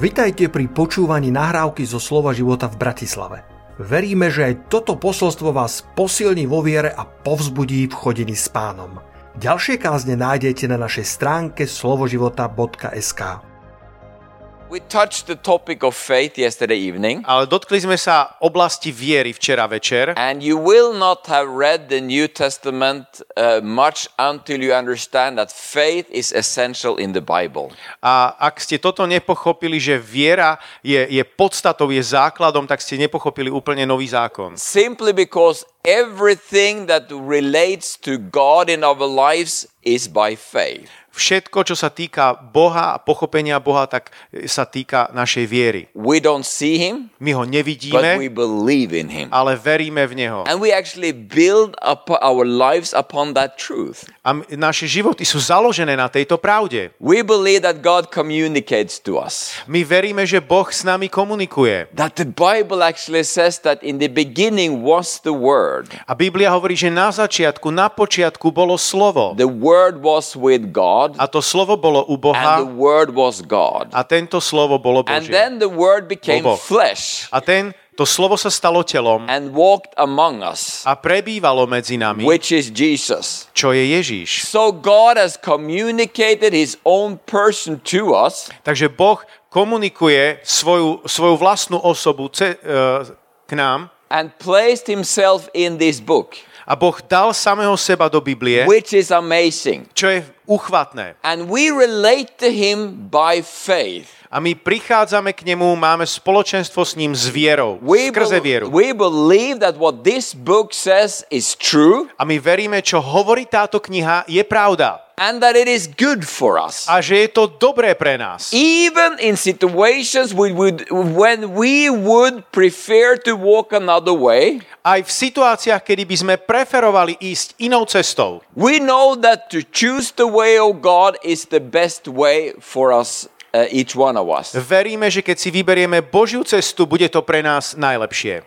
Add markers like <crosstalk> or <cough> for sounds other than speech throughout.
Vitajte pri počúvaní nahrávky zo Slova života v Bratislave. Veríme, že aj toto posolstvo vás posilní vo viere a povzbudí v chodení s pánom. Ďalšie kázne nájdete na našej stránke slovoživota.sk. We touched the topic of faith yesterday evening, Ale dotkli sme sa oblasti viery včera večer and you will not have read the New Testament uh, much until you understand that faith is essential in the Bible. a ak ste toto nepochopili, že viera je, je podstatou, je základom, tak ste nepochopili úplne nový zákon. Simply because everything that relates to God in our lives is by faith. Všetko, čo sa týka Boha a pochopenia Boha, tak sa týka našej viery. We don't see Him, My ho but we nevidíme, believe in Him. ale veríme v Neho. And we actually build up our lives upon that truth. A naše životy sú založené na tejto pravde. We believe that God communicates to us. My veríme, že Boh s nami komunikuje. That the Bible actually says that in the beginning was the Word. A Biblia hovorí, že na začiatku, na počiatku bolo slovo. The Word was with God, A to slovo bolo u and the Boha Word was God. a tento slovo bolo And Božie. then the Word became Bobo. flesh A ten, to slovo sa stalo telom and walked among us, a prebývalo medzi nami, which is Jesus. čo je Ježíš. So God has communicated His own person to us, Takže Boh komunikuje svoju, svoju vlastnú osobu ce, uh, k nám and placed Himself in this book, a Boh dal samého seba do Biblie, which is amazing. čo je uchvatné. And we relate to Him by faith. A my prichádzame k nemu, máme spoločenstvo s ním s vierou, We, skrze vieru. we believe that what this book says is true A my veríme, čo hovorí táto kniha, je pravda. and that it is good for us. A že je to dobré pre nás. Even in situations we would, when we would prefer to walk another way, Aj v situáciách, kedy by sme preferovali ísť inou cestou. we know that to choose the way of God is the best way for us, each one of us. Veríme, že keď si vyberieme Božiu cestu, bude to pre nás najlepšie.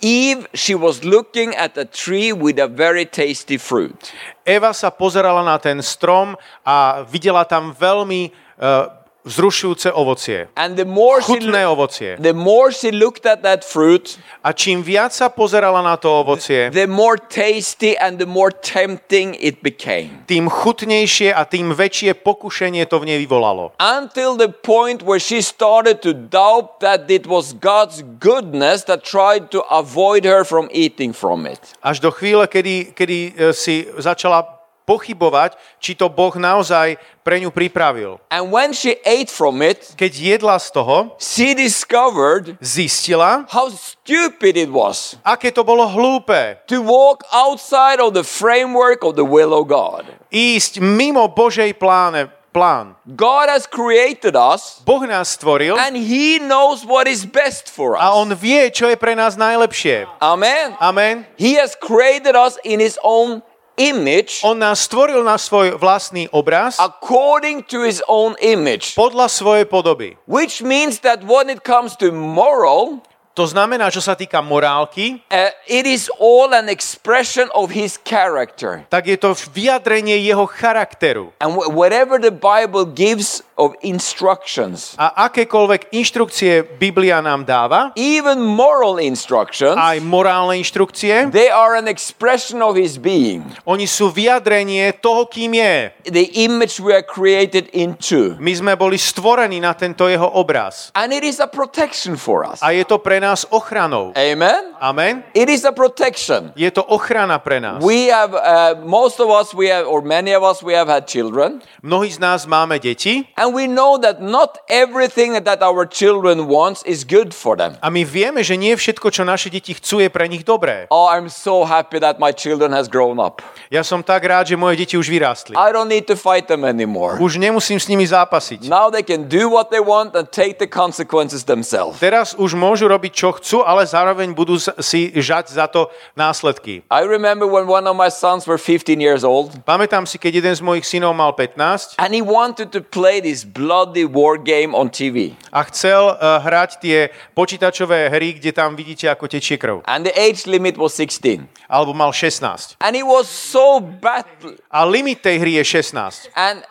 Eve, she was looking at a tree with a very tasty fruit. Eva sa pozerala na ten strom a videla tam veľmi uh, vzrušujúce ovocie. And the more she, Chutné ovocie. the more she looked at that fruit, A čím viac sa pozerala na to ovocie, the more tasty and the more tempting it became. tým chutnejšie a tým väčšie pokušenie to v nej vyvolalo. Until the point where she started to doubt that it was God's goodness that tried to avoid her from eating from it. Až do chvíle, kedy, kedy e, si začala pochybovať, či to Boh naozaj pre ňu pripravil. And when she ate from it, Keď jedla z toho, she discovered zistila, how stupid it was aké to bolo hlúpe to walk outside of the framework of the will of God. ísť mimo Božej pláne, plán. God has created us Boh nás stvoril and He knows what is best for a us. On vie, čo je pre nás najlepšie. Amen. Amen. He has created us in His own image On nás stvoril na svoj vlastný obraz according to His own image. podľa svojej podoby. Which means that when it comes to moral, To znamená, čo sa týka morálky, uh, it is all an expression of his character. tak je to vyjadrenie jeho charakteru. And wh- whatever the Bible gives of instructions, A akékoľvek inštrukcie Biblia nám dáva, even moral instructions, aj morálne inštrukcie, they are an expression of his being, oni sú vyjadrenie toho, kým je. the image we are created into. My sme boli stvorení na tento jeho obraz. And it is a protection for us. A je to pre nás ochranou. Amen. Amen. It is a protection. Je to ochrana pre nás. We have, uh, most of us, we have, or many of us, we have had children. Mnohí z nás máme deti And we know that not everything that our children wants is good for them. a my vieme, že nie všetko, čo naše deti chcú, je pre nich dobré. Oh, I'm so happy that my children has grown up. Ja som tak rád, že moje deti už vyrástli. I don't need to fight them anymore. Už nemusím s nimi zápasiť. Now they can do what they want and take the consequences themselves. Teraz už môžu robiť, čo chcú, ale zároveň budú si žať za to následky. I remember when one of my sons were 15 years old Pamätám si, keď jeden z mojich synov mal 15 and he wanted to play this bloody war game on TV. a chcel uh, hrať tie počítačové hry, kde tam vidíte, ako tečie krv. And the age limit was 16. Alebo mal 16. And he was so bad A limit tej hry je 16. and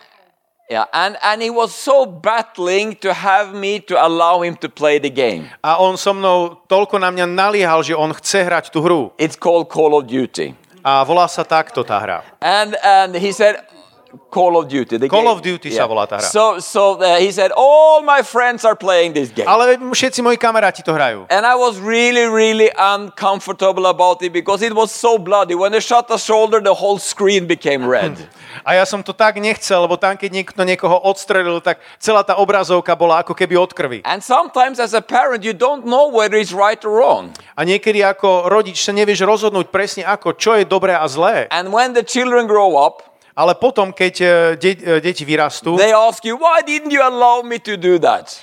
Yeah, and, and he was so battling to have me to allow him to play the game. A on so mnou toľko na mňa naliehal, že on chce hrať tú hru. It's called Call of Duty. A volá sa takto tá hra. And, and he said, Call of Duty. the Call game. of Duty sa volá tá hra. So, so uh, he said, all my friends are playing this game. Ale všetci moji kamaráti to hrajú. And I was really, really uncomfortable about it because it was so bloody. When they shot the shoulder, the whole screen became red. <laughs> A ja som to tak nechcel, lebo tam, keď niekto niekoho odstrelil, tak celá tá obrazovka bola ako keby od krvi. and sometimes, as a parent, you don't know whether it's right or wrong. A niekedy ako rodič sa nevieš rozhodnúť presne ako, čo je dobré a zlé. And when the children grow up, Ale potom, keď e, de- e, deti vyrastú, they ask you, why didn't you allow me to do that?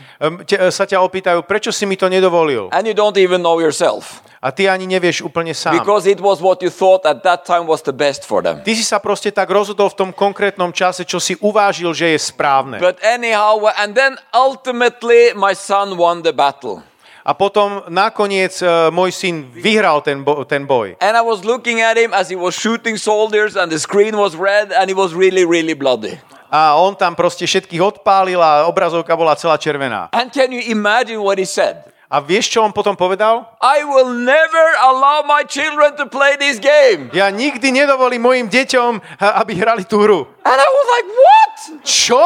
te- e, sa ťa opýtajú, prečo si mi to nedovolil. And you don't even know yourself A ty ani nevieš úplne sám. because it was what you thought at that time was the best for them. Ty si sa proste tak rozhodol v tom konkrétnom čase, čo si uvážil, že je správne. But anyhow, and then ultimately my son won the battle. A potom nakoniec e, môj syn vyhral ten, bo- ten boj. And I was looking at him as he was shooting soldiers, and the screen was red, and it was really, really bloody. A on tam proste všetkých odpálil a obrazovka bola celá červená. And can you imagine what he said? A vieš, čo on potom povedal? I will never allow my children to play this game. Ja nikdy nedovolím mojim deťom, aby hrali tú hru. And I was like, what? Čo?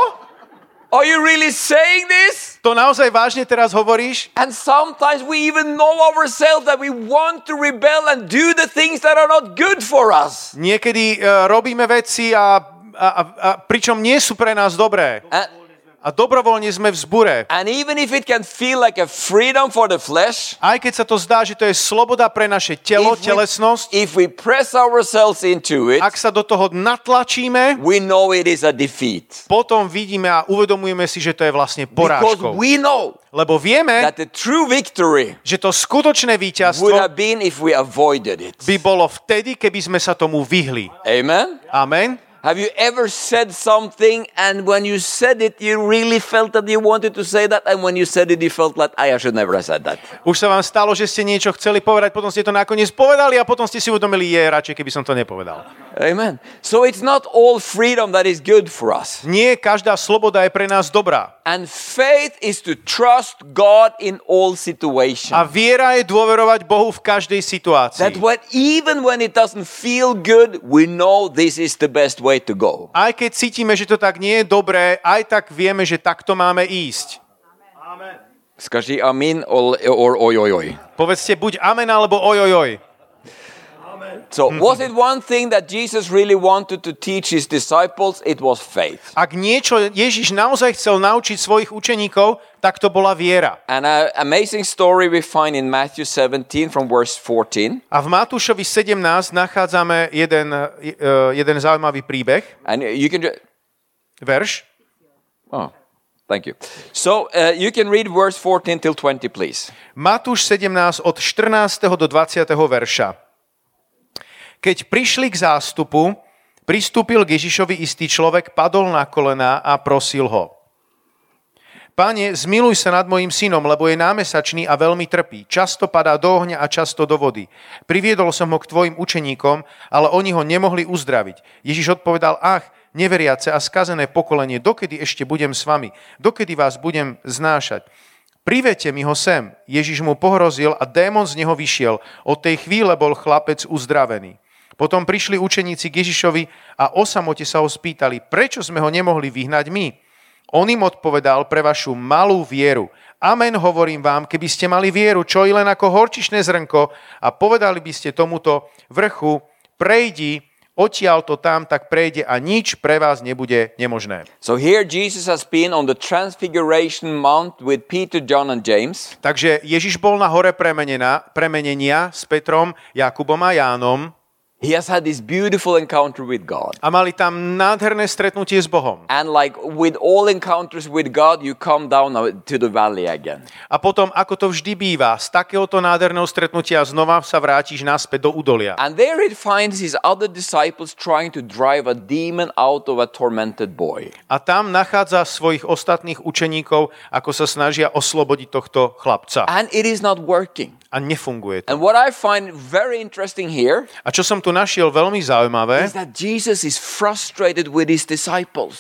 Are you really saying this? To naozaj vážne teraz hovoríš? And sometimes we even know ourselves that we want to rebel and do the things that are not good for us. Niekedy uh, robíme veci, a, a, a, a pričom nie sú pre nás dobré. And, A dobrovoľne sme v zbure. and even if it can feel like a freedom for the flesh, Aj keď sa to zdá, že to je sloboda pre naše telo, if we, telesnosť, if we press ourselves into it, ak sa do toho natlačíme, we know it is a defeat. potom vidíme a uvedomujeme si, že to je vlastne Because porážkou. we know Lebo vieme, that the true victory že to skutočné would víťazstvo have been if we avoided it. by bolo vtedy, keby sme sa tomu vyhli. Amen? Amen. Have you ever said something and when you said it, you really felt that you wanted to say that, and when you said it, you felt like I should never have said that? Už sa vám stalo, že ste niečo chceli povedať, potom ste to nakoniec povedali a potom ste si uvedomili, je radšej, keby som to nepovedal. Amen. So it's not all freedom that is good for us. Nie každá sloboda je pre nás dobrá. And faith is to trust God in all situations. A viera je dôverovať Bohu v každej situácii. That when, even when it doesn't feel good, we know this is the best way to go. Aj keď cítime, že to tak nie je dobré, aj tak vieme, že takto máme ísť. Skaži amin or, or oj. Povedzte buď amen alebo ojojoj. So was it one thing that Jesus really wanted to teach his disciples? It was faith. Ak niečo Ježiš naozaj chcel naučiť svojich učeníkov, tak to bola viera. And an amazing story we find in Matthew 17 from verse 14. A v Matúšovi 17 nachádzame jeden, eh, jeden zaujímavý príbeh, And you can ju- verš. Oh, thank you. So uh, you can read verse 14 till 20, please. Matúš 17 od 14. do 20. verša. Keď prišli k zástupu, pristúpil k Ježišovi istý človek, padol na kolená a prosil ho. Pane, zmiluj sa nad mojim synom, lebo je námesačný a veľmi trpí. Často padá do ohňa a často do vody. Priviedol som ho k tvojim učeníkom, ale oni ho nemohli uzdraviť. Ježiš odpovedal, ach, neveriace a skazené pokolenie, dokedy ešte budem s vami? Dokedy vás budem znášať? Privete mi ho sem. Ježiš mu pohrozil a démon z neho vyšiel. Od tej chvíle bol chlapec uzdravený. Potom prišli učeníci k Ježišovi a o samote sa ho spýtali, prečo sme ho nemohli vyhnať my? On im odpovedal pre vašu malú vieru. Amen, hovorím vám, keby ste mali vieru, čo i len ako horčišné zrnko a povedali by ste tomuto vrchu, prejdi, odtiaľ to tam, tak prejde a nič pre vás nebude nemožné. So here Jesus has been on the Transfiguration Mount with Peter, John, and James. Takže Ježiš bol na hore premenenia s Petrom, Jakubom a Jánom He has had this beautiful encounter with God. a mali tam nádherné stretnutie s Bohom. And like with all encounters with God, you come down to the valley again. A potom, ako to vždy býva, z takéhoto nádherného stretnutia znova sa vrátiš naspäť do údolia. And there he finds his other disciples trying to drive a demon out of a tormented boy. A tam nachádza svojich ostatných učeníkov, ako sa snažia oslobodiť tohto chlapca. And it is not working. A nefunguje to. And what I find very interesting here A čo som tu tu našiel veľmi zaujímavé,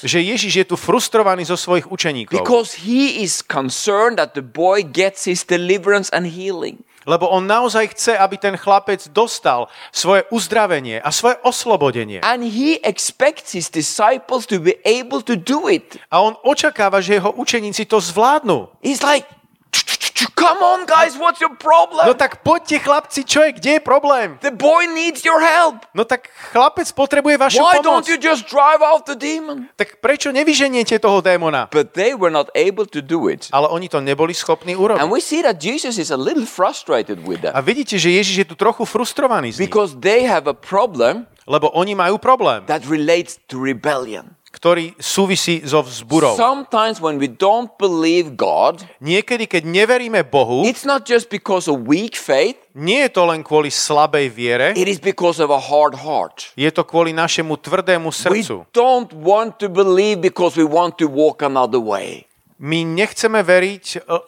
že Ježiš je tu frustrovaný zo svojich učeníkov. Lebo on naozaj chce, aby ten chlapec dostal svoje uzdravenie a svoje oslobodenie. And he expects his disciples to be able to do it. A on očakáva, že jeho učeníci to zvládnu. He's like, come on, guys, what's your No problem? tak poďte chlapci, čo je, kde je problém? The boy needs your help. No tak chlapec potrebuje vašu Why pomoc. don't you just drive out the demon? Tak prečo nevyženiete toho démona? But they were not able to do it. Ale oni to neboli schopní urobiť. And we see that Jesus is a little frustrated with A that vidíte, že Ježiš je tu trochu frustrovaný z nich, because they have a problem lebo oni majú problém, that relates to rebellion. Ktorý súvisí so vzburou. Sometimes when we don't believe God, Niekedy, keď neveríme Bohu, it's not just because of weak faith, nie je to len kvôli slabej viere, it is because of a hard heart. je to kvôli našemu tvrdému We srdcu. don't want to believe because we want to walk another way. My nechceme veriť, e,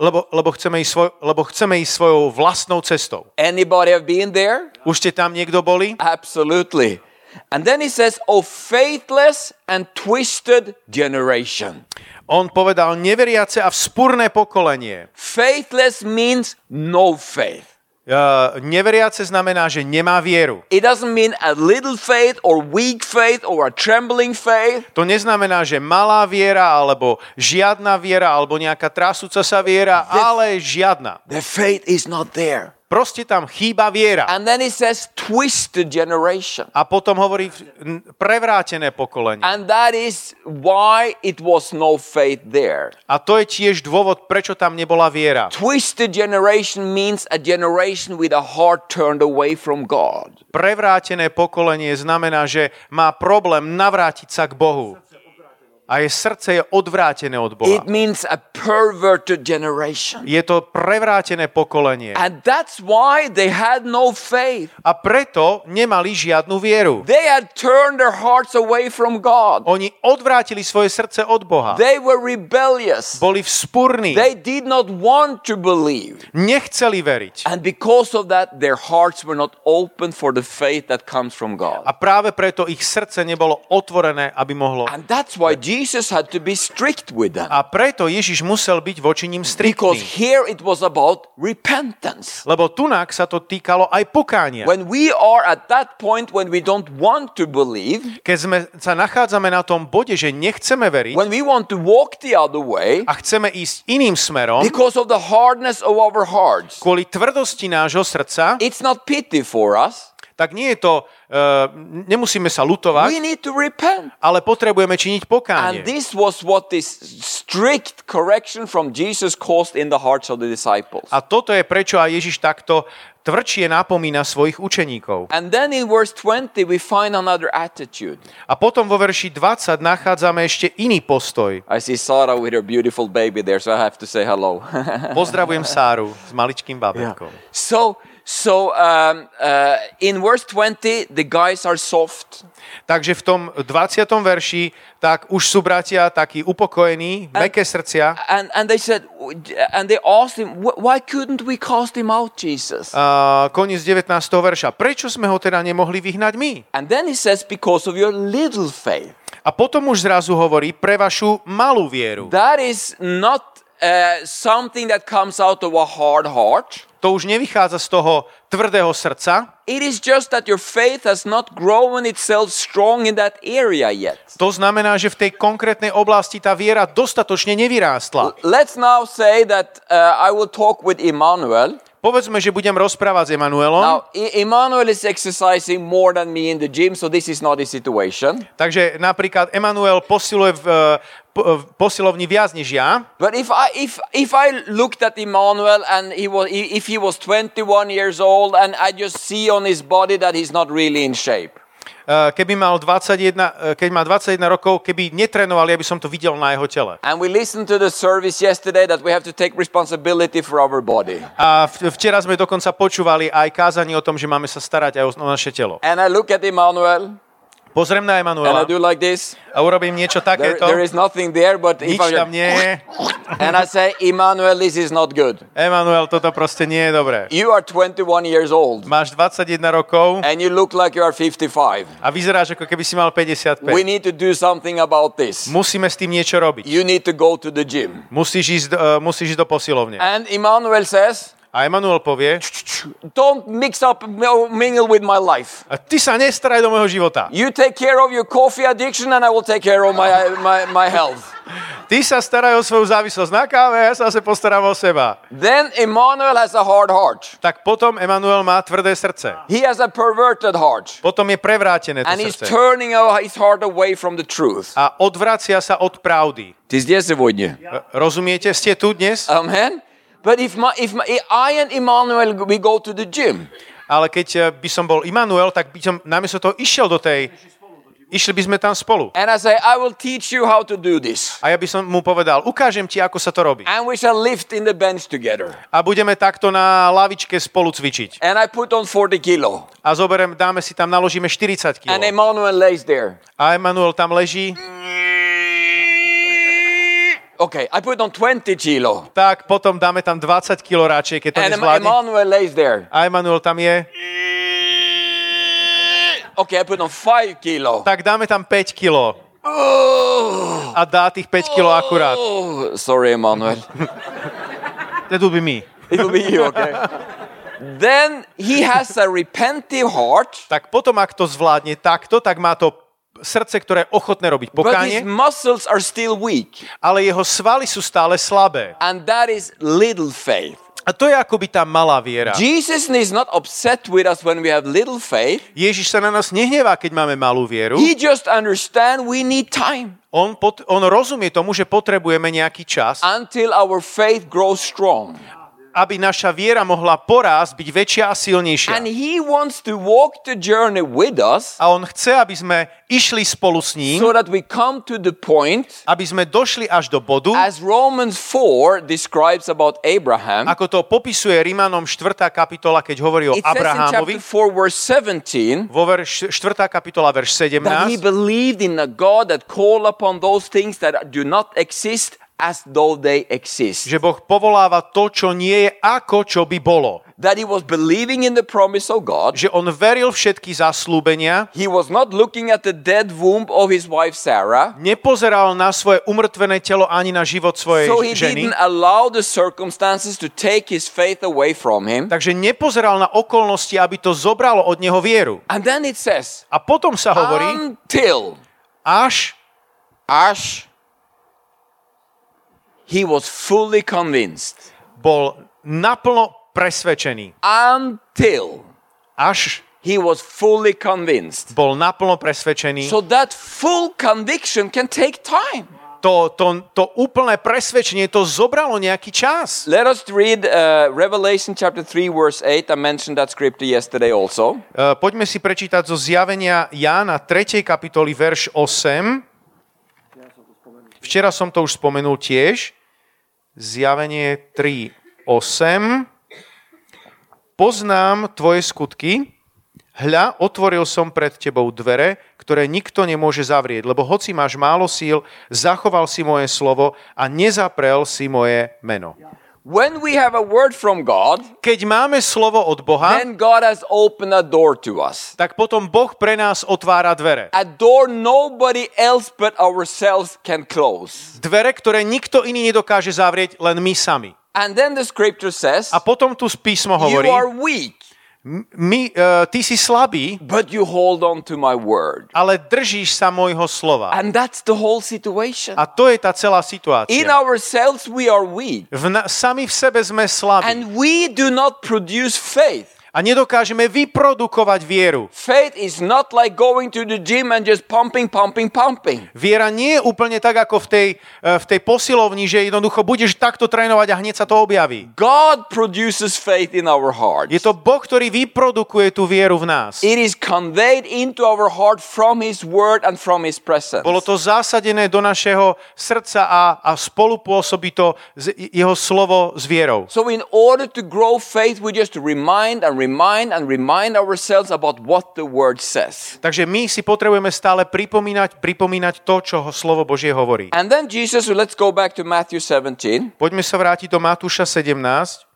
lebo, lebo, chceme ísť svoj, lebo chceme ísť svojou vlastnou cestou. Anybody have been there? Už ste tam niekto boli? Absolutely. And then he says, Oh, faithless and twisted generation. On povedal neveriace a vzpurné pokolenie. Faithless means no faith. Uh, neveriace znamená, že nemá vieru. It doesn't mean a little faith or weak faith or a trembling faith. To neznamená, že malá viera, alebo žiadna viera, alebo nejaká trasúca sa viera, ale žiadna. The faith is not there. Proste tam chýba viera. And then he says, twisted generation. A potom hovorí prevrátené pokolenie. And that is why it was no faith there. A to je tiež dôvod, prečo tam nebola viera. Twisted generation means a generation with a heart turned away from God. Prevrátené pokolenie znamená, že má problém navrátiť sa k Bohu. A jej srdce je odvrátené od Boha. It means a perverted generation. Je to prevrátené pokolenie. And that's why they had no faith. A preto nemali žiadnu vieru. They had turned their hearts away from God. Oni odvrátili svoje srdce od Boha. They were rebellious. Boli vzpurní. They did not want to believe. Nechceli veriť. And because of that, their hearts were not open for the faith that comes from God. A práve preto ich srdce nebolo otvorené, aby mohlo. And that's why Jesus had to be strict with them. A preto Ježiš musel byť voči ním Because striktný. here it was about repentance. Lebo tunak sa to týkalo aj pokánia. When we are at that point when we don't want to believe, Keď sme sa nachádzame na tom bode, že nechceme veriť when we want to walk the other way, a chceme ísť iným smerom, because of the hardness of our hearts, kvôli tvrdosti nášho srdca, it's not pity for us. Tak nie je to, uh, nemusíme sa lutovať, We need to repent. ale potrebujeme činiť And pokánie. this was what this strict correction from Jesus caused in the hearts of the disciples. A toto je prečo aj Ježiš takto tvrdšie napomína svojich učeníkov. And then in verse 20, we find another attitude. A potom vo verši 20 nachádzame ešte iný postoj. I see Sarah with her beautiful baby there, so I have to say hello. Pozdravujem Sáru s maličkým <laughs> babetkom. so, so um, uh, in verse 20, the guys are soft. Takže v tom 20. verši tak už sú bratia takí upokojení, meké srdcia. And, and they said, and they asked him, "Wh- why couldn't we cast him out, Jesus? A koniec 19. verša. Prečo sme ho teda nemohli vyhnať my? And then he says, because of your little faith. A potom už zrazu hovorí pre vašu malú vieru. That is not uh, something that comes out of a hard heart. To už nevychádza z toho tvrdého srdca. It is just that your faith has not grown itself strong in that area yet. To znamená, že v tej konkrétnej oblasti tá viera dostatočne nevyrástla. Let's now say that uh, I will talk with Emmanuel. Povedzme, že budem rozprávať s Emanuelom. Now, Emmanuel is exercising more than me in the gym, so this is not a situation. Takže napríklad Emanuel posiluje v, eh, v posilovni viac než ja. But if I if if I looked at Emmanuel and he was if he was 21 years old and I just see on his body that he's not really in shape. Eh, Keby mal 21, eh, keď má 21 rokov, keby netrenoval, ja by som to videl na jeho tele. And we listened to the service yesterday that we have to take responsibility for our body. A včera sme dokonca počúvali aj kázanie o tom, že máme sa starať aj o o naše telo. And I look at Emmanuel Pozriem na and I Emanuela do like this. a urobím niečo There, takéto. there is nothing there, but if Nič I tam nie je. <laughs> and I say, Emmanuel, this is not good. Emanuel, toto proste nie je dobré. You are 21 years old Máš 21 rokov and you look like you are 55. a vyzeráš ako keby si mal 55. We need to do something about this. Musíme s tým niečo robiť. You need to go to the gym. Musíš ísť, uh, musíš ísť do posilovne. And Emmanuel says, A Emanuel povie, Don't mix up, mingle with my life. a ty sa nestaraj do môjho života. You take care of your coffee addiction, and I will take care of my, my, my health. Ty sa staraj o svoju závislosť na káve, ja sa zase postaram o seba. Then Emmanuel has a hard heart. Tak potom Emanuel má tvrdé srdce. He has a perverted heart. Potom je prevrátené to And he's srdce. turning uh, his heart away from the truth. A odvracia sa od pravdy. Ты здесь сегодня? R- Rozumiete? Ste tu dnes? Amen. But if, my, if my, I and Emmanuel, we go to the gym. Ale keď eh, by som bol Immanuel, tak by som namiesto toho išiel do tej... Išli by sme tam spolu. And I say, I will teach you how to do this. A ja by som mu povedal, ukážem ti, ako sa to robí. And we shall lift in the bench together. A budeme takto na lavičke spolu cvičiť. And I put on 40 kilo. A zoberiem, dáme si tam, naložíme 40 kg. And Emmanuel lays there. A Emanuel tam leží, Okay, I put on 20 kilo. tak potom dáme tam 20 kg radšej, keď to And nezvládne. Emmanuel lays there. A Emanuel tam je, Okay, I put on 5 kilo. tak dáme tam 5 kg. Oh, A dá tých 5 kg akurát. oh, sorry, Emmanuel. That will be me. It will be you, okay? then he has a repentive heart, Tak potom, ak to zvládne takto, tak má to srdce, ktoré je ochotné robiť pokánie, ale jeho svaly sú stále slabé. And that is little faith. A to je akoby tá malá viera. Jesus is not upset with us when we have little faith. Ježiš sa na nás nehnevá, keď máme malú vieru. He just understands we need time On, pot, on rozumie tomu, že potrebujeme nejaký čas, until our faith grows strong. Aby naša viera mohla porásť, byť väčšia a silnejšia. And he wants to walk the journey with us A on chce, aby sme išli spolu s ním, so that we come to the point aby sme došli až do bodu, as Romans 4 describes about Abraham. ako to popisuje Rímanom 4. kapitola, keď hovorí o It says in Abrahámovi, chapter 4 verse 17 vo verš, 4. kapitola, verš that he 17, believed in a God that called upon those things that do not exist as though they exist. že Boh povoláva to, čo nie je ako, čo by bolo. That he was believing in the promise of God. Že on veril všetky zaslúbenia, He was not looking at the dead womb of his wife Sarah. nepozeral na svoje umrtvené telo ani na život svojej So he ženy, didn't allow the circumstances to take his faith away from him. takže nepozeral na okolnosti, aby to zobralo od neho vieru. And then it says, A potom sa hovorí, until až Ash, he was fully convinced. bol naplno presvedčený. Until Až he was fully convinced. bol naplno presvedčený. So that full conviction can take time. To, to, to úplné presvedčenie, to zobralo nejaký čas. Let us read uh, Revelation chapter 3, verse 8. I mentioned that scripture yesterday also. Uh, poďme si prečítať zo zjavenia Jána 3. kapitoly, verš 8. Včera som to už spomenul tiež. Zjavenie 3, 8. Poznám tvoje skutky, hľa, otvoril som pred tebou dvere, ktoré nikto nemôže zavrieť, lebo hoci máš málo síl, zachoval si moje slovo a nezaprel si moje meno. When we have a word from God, Keď máme slovo od Boha, then God has opened a door to us. tak potom Boh pre nás otvára dvere. A door nobody else but ourselves can close. Dvere, ktoré nikto iný nedokáže zavrieť, len my sami. And then the scripture says, A potom tu písmo You hovorí, are weak, my, uh, ty si slabý, but you hold on to my word. ale držíš sa môjho slova. And that's the whole situation. A to je tá celá situácia. In ourselves, we are weak. V na, sami v sebe sme slabí And we do not produce faith. A nedokážeme vyprodukovať vieru. Faith is not like going to the gym and just pumping, pumping, pumping. Viera nie je úplne tak, ako v tej, eh, v tej posilovni, že jednoducho budeš takto trénovať a hneď sa to objaví. God produces faith in our hearts. Je to Boh, ktorý vyprodukuje tú vieru v nás. It is conveyed into our heart from His Word and from His presence. Bolo to zasadené do našeho srdca a, a spolupôsobí to jeho slovo s vierou. So, in order to grow faith, we just remind and remind and remind ourselves about what the word says. Takže my si potrebujeme stále pripomínať, pripomínať to, čo slovo Božie hovorí. And then Jesus, let's go back to Matthew 17. Poďme sa vrátiť do Matúša 17.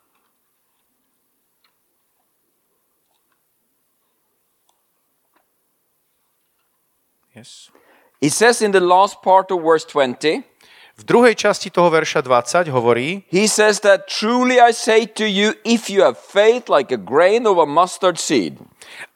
Yes. He says in the last part of verse 20, V druhej časti toho verša 20 hovorí, he says that truly I say to you, if you have faith like a grain of a mustard seed,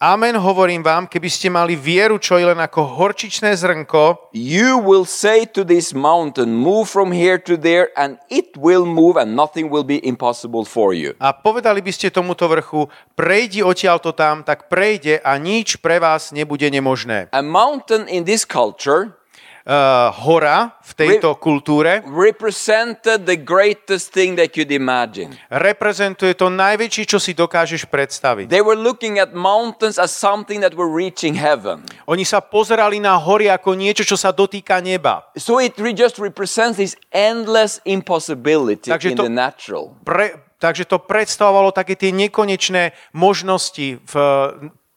Amen, hovorím vám, keby ste mali vieru, čo je len ako horčičné zrnko, you will say to this mountain, move from here to there, and it will move, and nothing will be impossible for you. a povedali by ste tomuto vrchu, prejdi odtiaľto tam, tak prejde a nič pre vás nebude nemožné. A mountain in this culture Uh, hora v tejto kultúre represented the greatest thing could imagine. reprezentuje to najväčšie, čo si dokážeš predstaviť. They were looking at mountains as something that were reaching heaven. Oni sa pozerali na hory ako niečo, čo sa dotýka neba. So it re- just represents this endless impossibility Takže in the natural. Pre, takže to predstavovalo také tie nekonečné možnosti v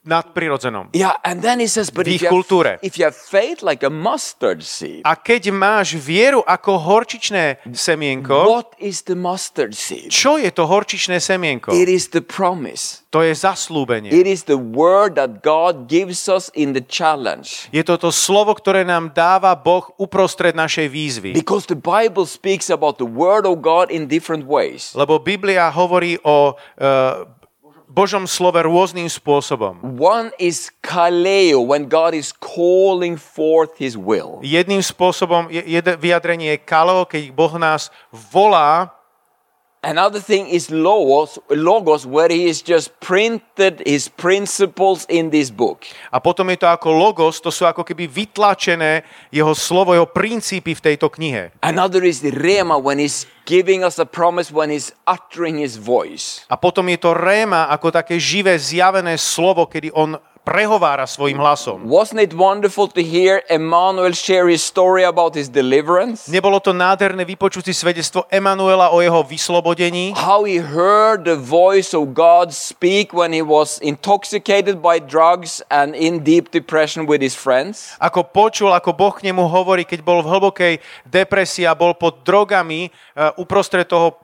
nadprirodzenom. Yeah, and then he says, but V if you, have, kultúre. if you have faith like a mustard seed, A keď máš vieru ako horčičné semienko, what is the mustard seed? čo je to horčičné semienko? It is the promise. To je zaslúbenie. It is the word that God gives us in the challenge. Je to to slovo, ktoré nám dáva Boh uprostred našej výzvy. Because the Bible speaks about the word of God in different ways. Lebo Biblia hovorí o uh, Božom slove rôznym spôsobom. One is kaleo, when God is calling forth his will. Jedným spôsobom, je- jedno vyjadrenie je kalo, keď Boh nás volá Another thing is logos, logos, where he has just printed his principles in this book. a potom je to ako logos, to sú ako keby vytlačené jeho slovo, jeho princípy v tejto knihe. Another is the rema, when he's giving us a promise, when he's uttering his voice. A potom je to réma ako také živé zjavené slovo, kedy on prehovára svojim hlasom. Wasn't it wonderful to hear Emmanuel share his story about his deliverance? Nebolo to nádherné vypočuť si svedectvo Emanuela o jeho vyslobodení? How he heard the voice of God speak when he was intoxicated by drugs and in deep depression with his friends? Ako počul, ako Boh k nemu hovorí, keď bol v hlbokej depresii a bol pod drogami uh, uprostred toho,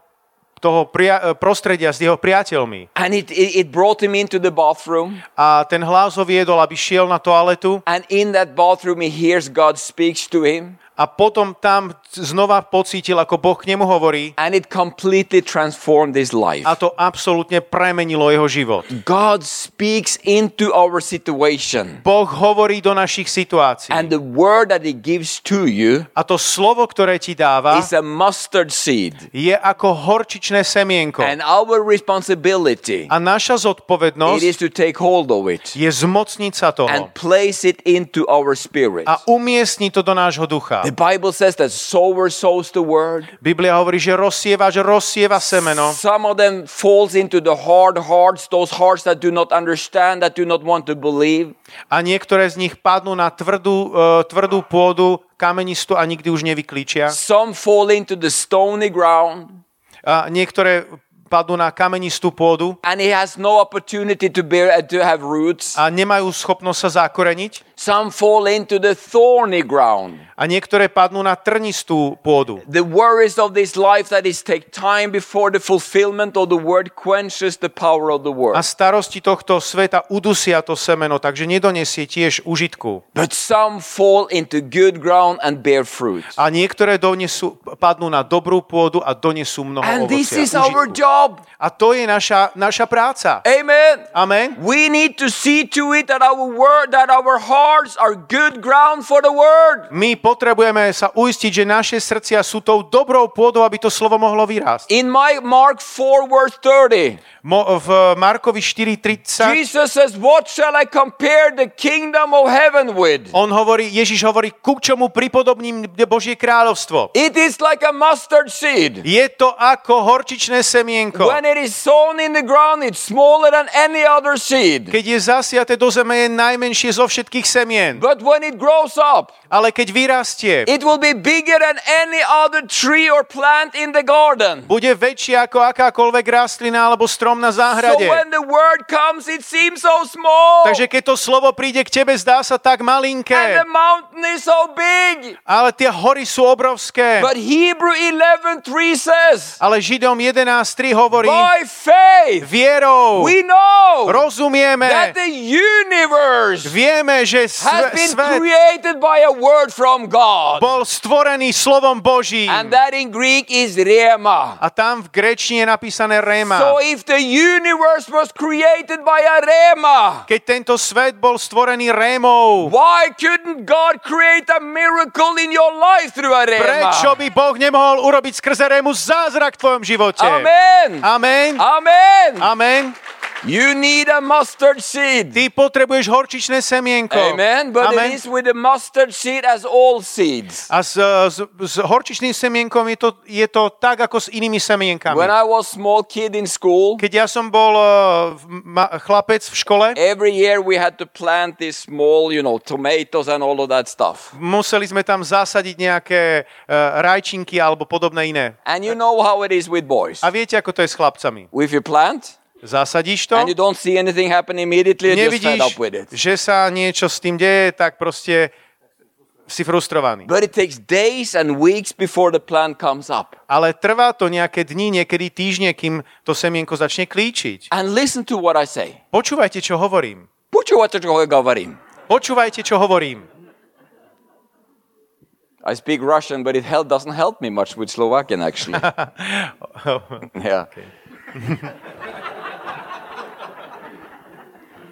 toho pria- uh, prostredia s jeho priateľmi. And it, it, it brought him into the bathroom. A ten hlas ho viedol, aby šiel na toaletu And in that bathroom, he hears God speaks to him. A potom tam znova pocítil, ako Boh k nemu hovorí And it completely transformed his life. a to absolútne premenilo jeho život. God speaks into our situation. Boh hovorí do našich situácií. And the word that he gives to you A to slovo, ktoré ti dáva, is a mustard seed. je ako horčičné semienko. And our responsibility A naša it zodpovednosť is to take hold of it je zmocniť sa toho and place it into our spirit. a umiestniť to do nášho ducha. The Bible says that sower sows the word. Biblia hovorí, že rozsieva, že rozsieva semeno. Some of them falls into the hard hearts, those hearts that do not understand, that do not want to believe. A niektoré z nich padnú na tvrdú, uh, tvrdú pôdu, kamenistú a nikdy už nevyklíčia. Some fall into the stony ground. A niektoré padnú na kamenistú pôdu and he has no opportunity to bear uh, to have roots. a nemajú schopnosť sa zakoreniť. Some fall into the thorny ground. A niektoré padnú na trnistú pôdu. The worries of this life that is take time before the fulfillment of the word quenches the power of the word. A starosti tohto sveta udusia to semeno, takže nedonesie tiež užitku. But some fall into good ground and bear fruit. A niektoré donesú, padnú na dobrú pôdu a donesú mnoho And this ovocia, is our užitku. Job. A to je naša, naša práca. Amen. Amen. We need to see to it that our word that our hearts are good ground for the word. My potrebujeme sa uistiť, že naše srdcia sú tou dobrou pôdou, aby to slovo mohlo vyrásť. In my Mark 4 verse 30, Mo, v Markovi 4.30 Jesus says, What shall I compare the kingdom of heaven with? on hovorí, Ježiš hovorí, ku čomu pripodobním Božie kráľovstvo. It is like a mustard seed. Je to ako horčičné semienko. Semienko. when it is sown in the ground, it's smaller than any other seed. Keď je zasiaté do zeme, je najmenšie zo všetkých semien. But when it grows up, Ale keď vyrastie, it will be bigger than any other tree or plant in the garden. bude väčšie ako akákoľvek rastlina alebo strom na So záhrade. when the word comes, it seems so small. Takže keď to slovo príde k tebe, zdá sa tak And malinké. the mountain is so big. Ale tie hory sú obrovské. But Hebrew 11:3 says, Ale Židom 11.3 hovorí, by faith vierou we know rozumieme, that the universe vieme, že has sve, been svet created by a word from God. bol stvorený slovom Božím. And that in Greek is rema. A tam v grečtine je napísané Réma. So if the universe was created by a rema, Keď tento svet bol stvorený Rémou, why couldn't God create a miracle in your life through a prečo rema? by Boh nemohol urobiť skrze Rému zázrak v tvojom živote? Amen. Amen. Amen. Amen. You need a mustard seed. Ty potrebuješ horčičné semienko. Amen. But Amen. it is with the mustard seed as all seeds. A s, s, s horčičným semienkom je to, je to tak, ako s inými semienkami. When I was small kid in school, Keď ja som bol uh, ma, chlapec v škole, every year we had to plant these small, you know, tomatoes and all of that stuff. museli sme tam zasadiť nejaké uh, rajčinky alebo podobné iné. And you know how it is with boys. A viete, ako to je s chlapcami? If you plant Zasadíš to, and you don't see anything happen immediately, you're just fed nevidíš, up with it. že sa niečo s tým deje, tak proste si frustrovaný. But it takes days and weeks before the plant comes up. Ale trvá to nejaké dni, niekedy týždne, kým to semienko začne klíčiť. And listen to what I say. Počúvajte, čo hovorím. Počúvate, čo hovorím. Počúvajte, čo hovorím. I speak Russian, but it help, doesn't help me much with Slovakian, actually. <laughs> yeah.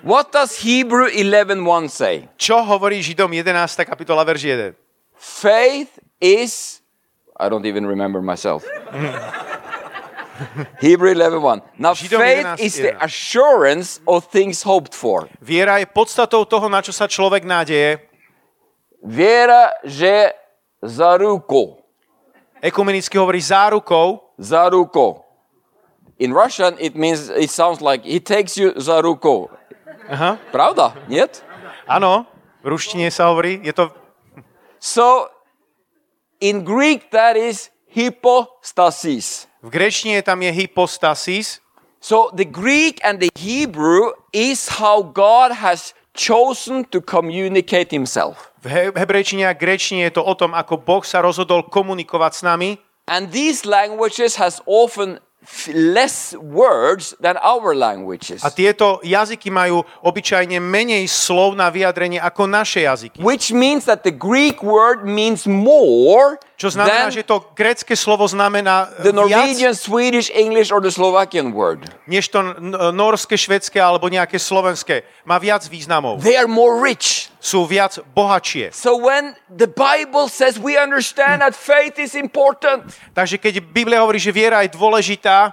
What does Hebrew 11:1 say? Čo hovorí Židom 11. kapitola verš 1? Faith is I don't even remember myself. <laughs> Hebrew 11.1. Now Židom faith 11, is the assurance of things hoped for. Viera je podstatou toho, na čo sa človek nádeje. Viera, že za ruku. Ekumenicky hovorí za rukou. Za rukou. In Russian it means it sounds like he takes you za rukou. Aha. Pravda, niet? Áno, v ruštine sa hovorí, je to... So, in Greek that is hypostasis. V grečtine tam je hypostasis. So the Greek and the Hebrew is how God has chosen to communicate himself. V hebrejčine a grečtine je to o tom, ako Boh sa rozhodol komunikovať s nami. And these languages has often less words than our languages. A tieto jazyky majú obyčajne menej slov na vyjadrenie ako naše jazyky. Which means that the Greek word means more Čo znamená, že to grécke slovo znamená the viac, Norwegian, Swedish, English, or the Slovakian word. než to norské, švedské alebo nejaké slovenské. Má viac významov. They are more rich. Sú viac bohatšie. So when the Bible says we understand that faith is important, Takže keď Biblia hovorí, že viera je dôležitá,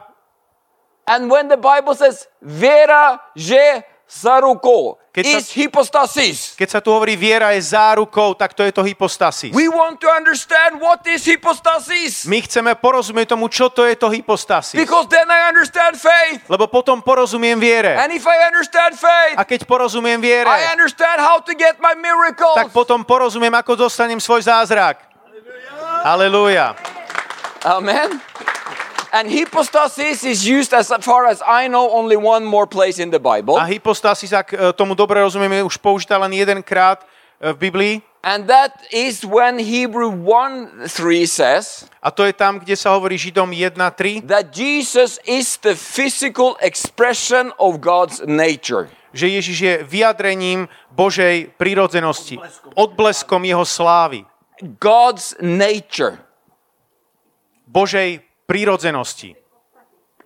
and when the Bible says vera že za rukou Keď sa- is hypostasis, keď sa tu hovorí viera je zárukou, tak to je to hypostasis. we want to understand what is hypostasis. My chceme porozumieť tomu, čo to je to hypostasis. Because then I understand faith. Lebo potom porozumiem viere. And if I understand faith, A keď porozumiem viere, I understand how to get my miracles. tak potom porozumiem, ako dostanem svoj zázrak. Halelúja. Amen. And hypostasis is used, as far as I know, only one more place in the Bible. A hypostasis, ak e, tomu dobre rozumieme, už použitá len jedenkrát e, v Biblii. And that is when Hebrew 1 3 says A to je tam, kde sa hovorí Židom 1.3, that Jesus is the physical expression of God's nature. že Ježiš je vyjadrením Božej prírodzenosti, odbleskom jeho slávy, God's nature. Božej prírodzenosti.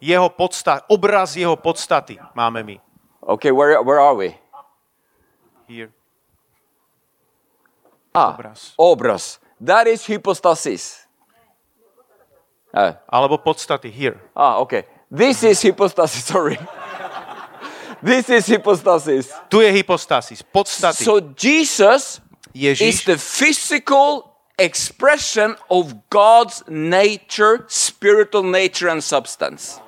Jeho podsta- obraz jeho podstaty máme my. Okay, where, where are we? Here. Ah, Obraz. obraz. That is hypostasis. Ah, Alebo podstaty. Here. ah, okay. This is hypostasis, <laughs> sorry. this is hypostasis. Tu je hypostasis. Podstaty. So Jesus is Ježiš the physical expression of God's nature, spiritual nature, and substance.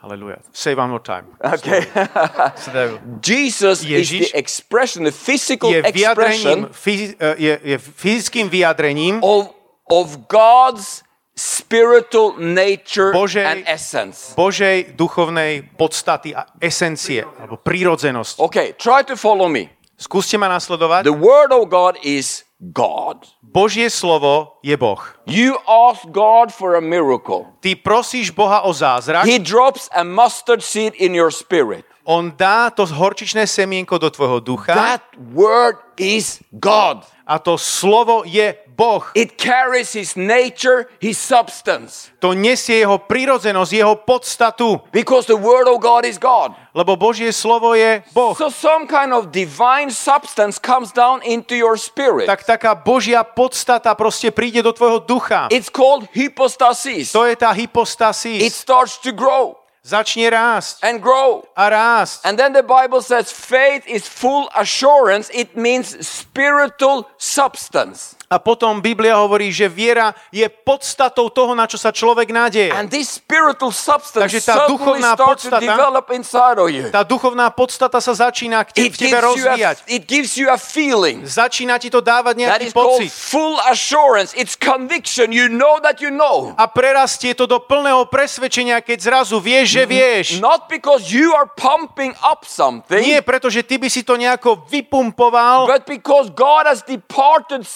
Hallelujah. Say one more time. Okay. <laughs> Jesus is Ježiš the expression, the physical Je, expression eh, je, je fyzickým vyjadrením of, of God's spiritual nature Božej- and essence. Božej duchovnej podstaty a esencie, alebo prírodzenosti. Okay, try to follow me. Skúste ma nasledovať. The word of God is God. Božie slovo je Boh. You ask God for a miracle. Ty prosíš Boha o zázrak, He drops a mustard seed in your spirit. on dá to horčičné semienko do tvojho ducha That word is God. a to slovo je Boh. It carries his nature, his substance. To nesie jeho prírodzenosť, jeho podstatu, Because the word of God is God. lebo Božie slovo je Boh. So some kind of divine substance comes down into your spirit. Tak taká Božia podstata proste príde do tvojho ducha. It's called hypostasis. To je tá It hypostasis. starts to grow Začne rásť and grow. a rásť. And then the Bible says faith is full assurance. It means spiritual substance. A potom Biblia hovorí, že viera je podstatou toho, na čo sa človek nádeje. And this spiritual substance Takže tá duchovná podstata-. Tá duchovná podstata sa začína k tebe gives, you a, rozvíjať. it gives you a feeling. Začína ti to dávať That nejaký is called pocit. full assurance. It's conviction. You know that you know. A prerastie to do plného presvedčenia, keď zrazu vieš, že vieš. Not because you are pumping up something, Nie preto, že ty by si to nejako vypumpoval, but because God has departed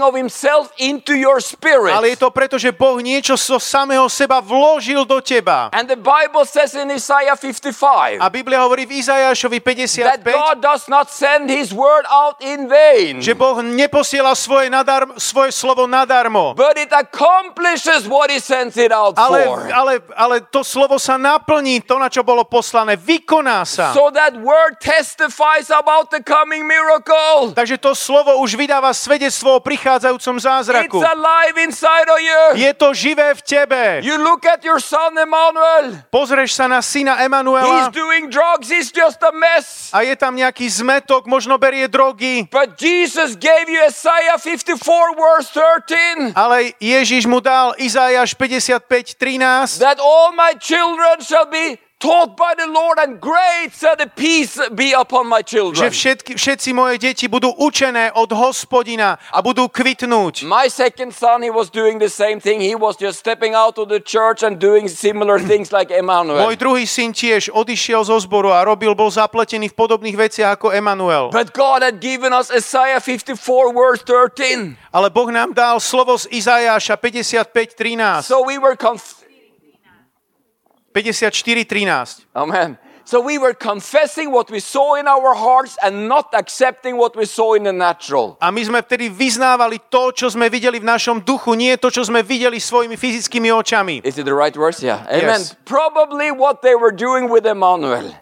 something of Himself into your spirit. ale je to preto, že Boh niečo zo samého seba vložil do teba. And the Bible says in Isaiah 55 A Biblia hovorí v Izajašovi that 55, God does not send His word out in vain, že Boh neposiela svoje, nadarm, svoje slovo nadarmo. but it accomplishes what He sends it out Ale, for. ale, ale to slovo sa naplní, to, na čo bolo poslané, vykoná sa. So that word testifies about the coming miracle. Takže to slovo už vydáva svedectvo o prichádzajúcom It's zázraku. alive inside of you. Je to živé v tebe. You look at your son Emmanuel. Pozrieš sa na syna He's Emanuela doing drugs. He's just a mess. a je tam nejaký zmetok, možno berie drogy, But Jesus gave you Isaiah 54 verse 13. ale Ježiš mu dal Izajaš 55.13, That all my children shall be taught by the Lord and great shall the peace be upon my že children. všetky, všetci moje deti budú učené od hospodina a budú kvitnúť. My second son, he was doing the same thing. He was just stepping out of the church and doing similar things like Emmanuel. Môj druhý syn tiež odišiel zo zboru a robil, bol zapletený v podobných veciach ako Emanuel. But God had given us Isaiah 54 verse 13. Ale Boh nám dal slovo z Izajaša 55.13. So we were conf- 54.13. Amen. So we were confessing what we saw in our hearts and not accepting what we saw in the natural. A my sme vtedy vyznávali to, čo sme videli v našom duchu, nie to, čo sme videli svojimi fyzickými očami. Is it the right verse? Yeah. Amen. Yes. Probably what they were doing with Emmanuel.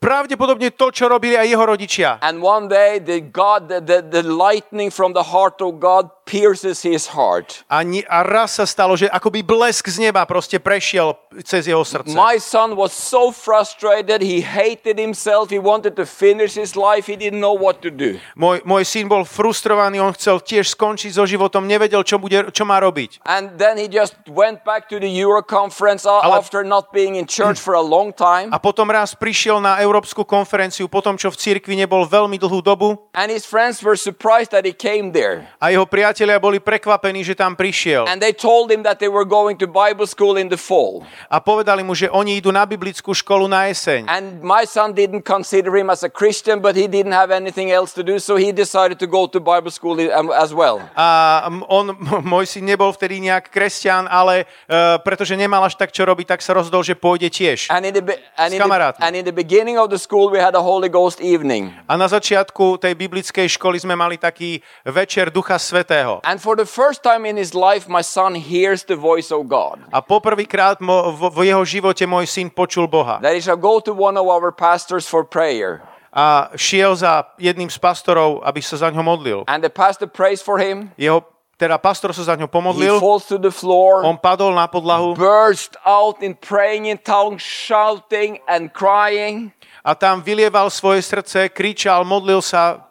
Pravdepodobne to, čo robili aj jeho rodičia. And one day the God, the, the, the lightning from the heart of God pierces his heart. A, ni- a raz sa stalo, že akoby blesk z neba proste prešiel cez jeho srdce. My son was so frustrated. He hated himself. He wanted to finish his life. He didn't know what to do. Môj, môj syn bol frustrovaný, on chcel tiež skončiť so životom, nevedel, čo, bude, čo má robiť. And then he just went back to the Euro conference a- Ale- after not being in church for a long time. A potom raz prišiel na Európsku konferenciu, potom čo v cirkvi nebol veľmi dlhú dobu And his friends were surprised that he came there. a jeho priatelia boli prekvapení, že tam prišiel. And they told him that they were going to Bible school in the fall. A povedali mu, že oni idú na biblickú školu na jeseň. And my son didn't consider him as a Christian, but he didn't have anything else to do, so he decided to go to Bible school i- um, as well. A on, môj syn nebol vtedy nejak kresťan, ale uh, pretože nemal až tak čo robiť, tak sa rozhodol, že pôjde tiež. And in, the, be- and, in the, and in the beginning of the school, we had a Holy Ghost evening. A na začiatku tej biblickej školy sme mali taký večer Ducha Svetého. And for the first time in his life, my son hears the voice of God. A poprvýkrát v, v jeho živote môj syn počul Boha. That he shall go to one of our pastors for prayer. A šiel za jedným z pastorov, aby sa za ňo modlil. And the pastor prays for him. Jeho, teda pastor sa za ňo He pomodlil, falls to the floor. on padol na podlahu burst out in praying in tongues, shouting and crying. a tam vylieval svoje srdce, kričal, modlil sa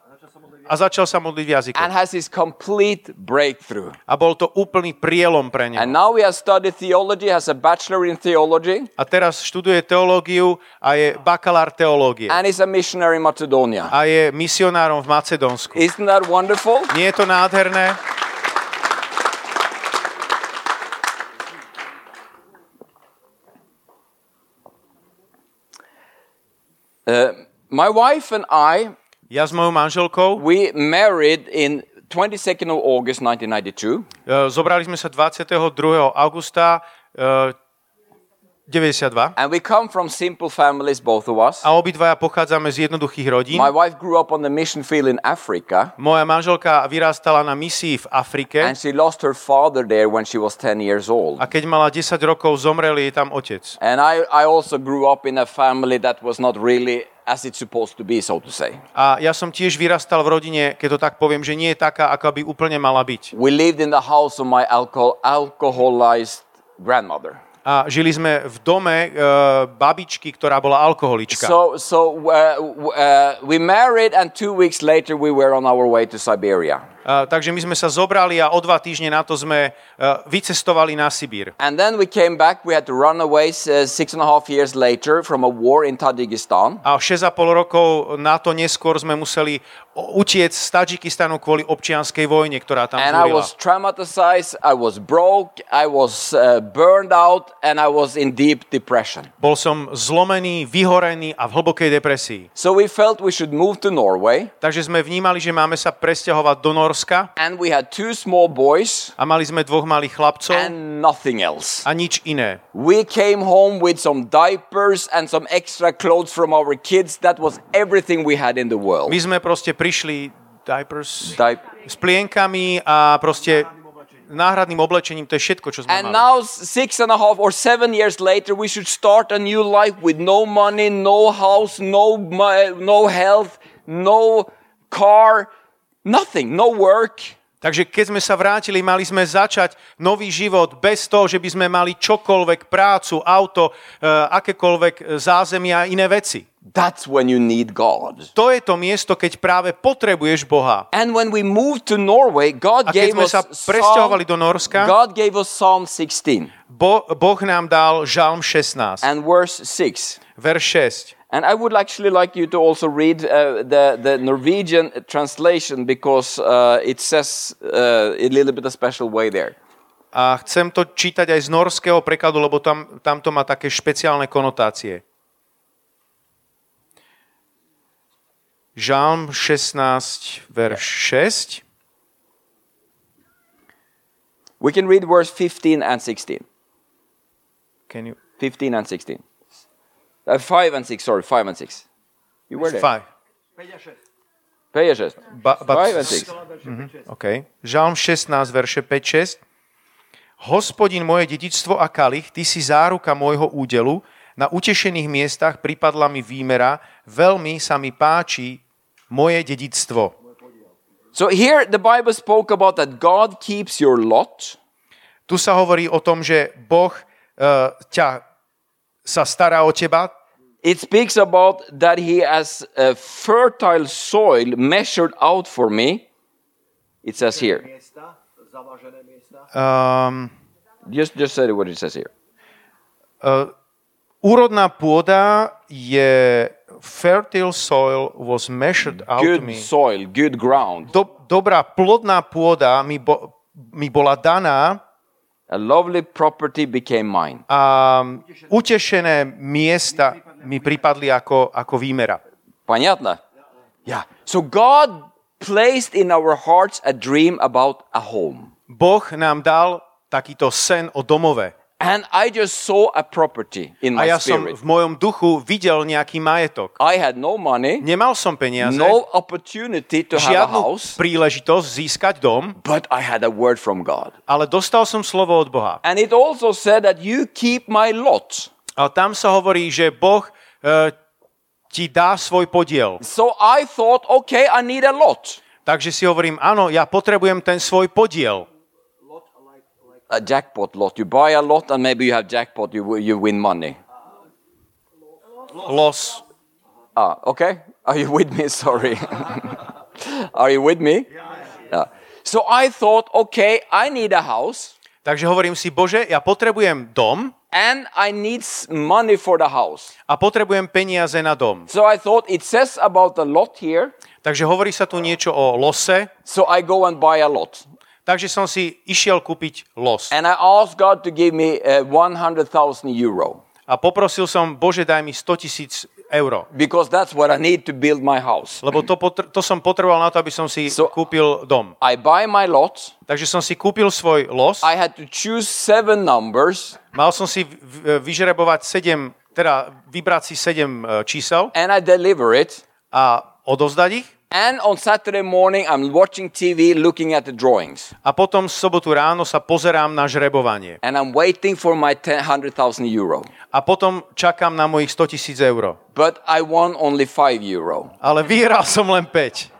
a začal sa modliť v jazykoch. and has his complete breakthrough. A bol to úplný prielom pre neho. And now he has studied theology, has a bachelor in theology, A teraz študuje teológiu a je bakalár teológie. and is a missionary in Macedonia. A je misionárom v Macedónsku. Isn't that wonderful? Nie je to nádherné? My wife and I, Ja s mojou manželkou we married in 22nd of August 1992. e, zobrali sme sa 22. augusta e, 92 And we come from simple families, both of us. a obidvaja pochádzame z jednoduchých rodín. My wife grew up on the mission field in Africa, Moja manželka vyrástala na misii v Afrike and she lost her father there when she was 10 years old. a keď mala 10 rokov, zomrel jej tam otec. And I, I also grew up in a family that was not really as it's supposed to be, so to say. A ja som tiež vyrastal v rodine, keď to tak poviem, že nie je taká, ako by úplne mala byť. We lived in the house of my alcohol, alcoholized grandmother. A žili sme v dome e, babičky, ktorá bola alkoholička. So, so uh, uh, we married, and two weeks later we were on our way to Siberia. A, takže my sme sa zobrali a o dva týždne na to sme e, vycestovali na Sibír. And then we came back. We had to run away uh, six and a half years later from a war in Tajikistan. A 6,5 rokov na to neskôr sme museli utiec z Tadžikistanu kvôli občianskej vojne, ktorá tam And I zúrila. was traumatized, I was broke, I was uh, burned out, and I was in deep depression. Bol som zlomený, vyhorený a v hlbokej depresii. So we felt we should move to Norway, Takže sme vnímali, že máme sa presťahovať do Norska and we had two small boys a mali sme dvoch malých chlapcov and nothing else. a nič iné. We came home with some diapers and some extra clothes from our kids. That was everything we had in the world. My sme proste prišli diapers, Dip- s plienkami a proste náhradným oblečením, to je všetko, čo sme and mali. now, six and a half or seven years later, we should start a new life with no money, no house, no, no health, no car, nothing, no work. Takže keď sme sa vrátili, mali sme začať nový život bez toho, že by sme mali čokoľvek, prácu, auto, e, akékoľvek zázemia a iné veci. That's when you need God. To je to miesto, keď práve potrebuješ Boha. And when we moved to Norway, God A keď gave sme sa presťahovali do Norska, God gave us Psalm 16 Bo, boh nám dal Žalm 16, and verse 6. verš 6. And I would actually like you to also read uh, the, the Norwegian translation because uh, it says uh, a little bit a special way there. A chcem to čítať aj z norského prekladu, lebo tam, tam to má také špeciálne konotácie. Žalm 16, verš 6. We can read verse 15 and 16. Can you... 15 and 16. Uh, 5 and 6, sorry, 5 and 6. You were there. Five. Pay attention. Ba, ba, 5 and 6. okay. Žalm 16, verše 5, 6. Hospodin moje dedičstvo a kalich, ty si záruka môjho údelu, na utešených miestach pripadla mi výmera, veľmi sa mi páči moje dedictvo. So here the Bible spoke about that God keeps your lot. Tu sa hovorí o tom, že Boh uh, ťa sa stará o teba, It speaks about that He has a fertile soil measured out for me. It says here. um, Just, just say what it says here. uh, úrodná pôda je fertile soil was measured out to Good me. soil, good ground. Do, dobrá plodná pôda mi, bo, mi bola daná A lovely property became mine. a utešené miesta mi pripadli ako, ako výmera. Понятно? Yeah. So God placed in our hearts a dream about a home. Boh nám dal takýto sen o domove. And I just saw a property in A my ja som spirit. v mojom duchu videl nejaký majetok. I had no money, Nemal som peniaze, no opportunity to have a house, príležitosť získať dom, but I had a word from God. ale dostal som slovo od Boha. And it also said that you keep my lot. A tam sa hovorí, že Boh e, ti dá svoj podiel. So I thought, okay, I need a lot. Takže si hovorím, áno, ja potrebujem ten svoj podiel. A jackpot lot. You buy a lot and maybe you have jackpot, you, you win money. Los. Ah, okay. Are you with me? <laughs> Sorry. <laughs> Are you with me? Yeah. So I thought, okay, I need a house Takže hovorím si, Bože, ja potrebujem dom and I need money for the house. a potrebujem peniaze na dom. So I thought it says about the lot here, Takže hovorí sa tu niečo o lose, so I go and buy a lot. Takže som si išiel kúpiť los. And I asked God to give me uh, 100,000 euro A poprosil som, Bože, daj mi 100 tisíc eur. because that's what I need to build my house. Lebo to, potr- to som potreboval na to, aby som si So- kúpil dom. I buy my lot. Takže som si kúpil svoj los. I had to choose seven numbers Mal som si vyžrebovať 7, teda vybrať si 7 čísel and I deliver it. a odovzdať ich. And on Saturday morning, I'm watching TV looking at the drawings. A potom v sobotu ráno sa pozerám na žrebovanie. And I'm waiting for my 10 100,000 euro. A potom čakám na mojich 100 tisíc eur. But I won only 5 euro. Ale vyhral som len 5.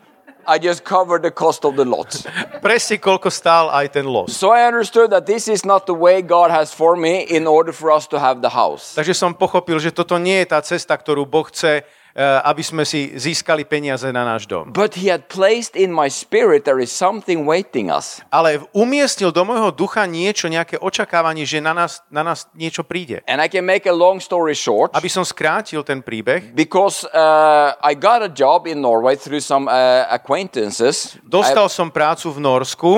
I just covered the cost of the lot. <laughs> Presne koľko stál aj ten los. so I understood that this is not the way God has for me in order for us to have the house. Takže som pochopil, že toto nie je tá cesta, ktorú Boh chce, aby sme si získali peniaze na náš dom. But He had placed in my spirit there is something waiting us. Ale umiestnil do môjho ducha niečo, nejaké očakávanie, že na nás, na nás niečo príde. And I can make a long story short. Aby som skrátil ten príbeh, Because uh, I got a job in Norway through some uh, acquaintances. dostal som prácu v Norsku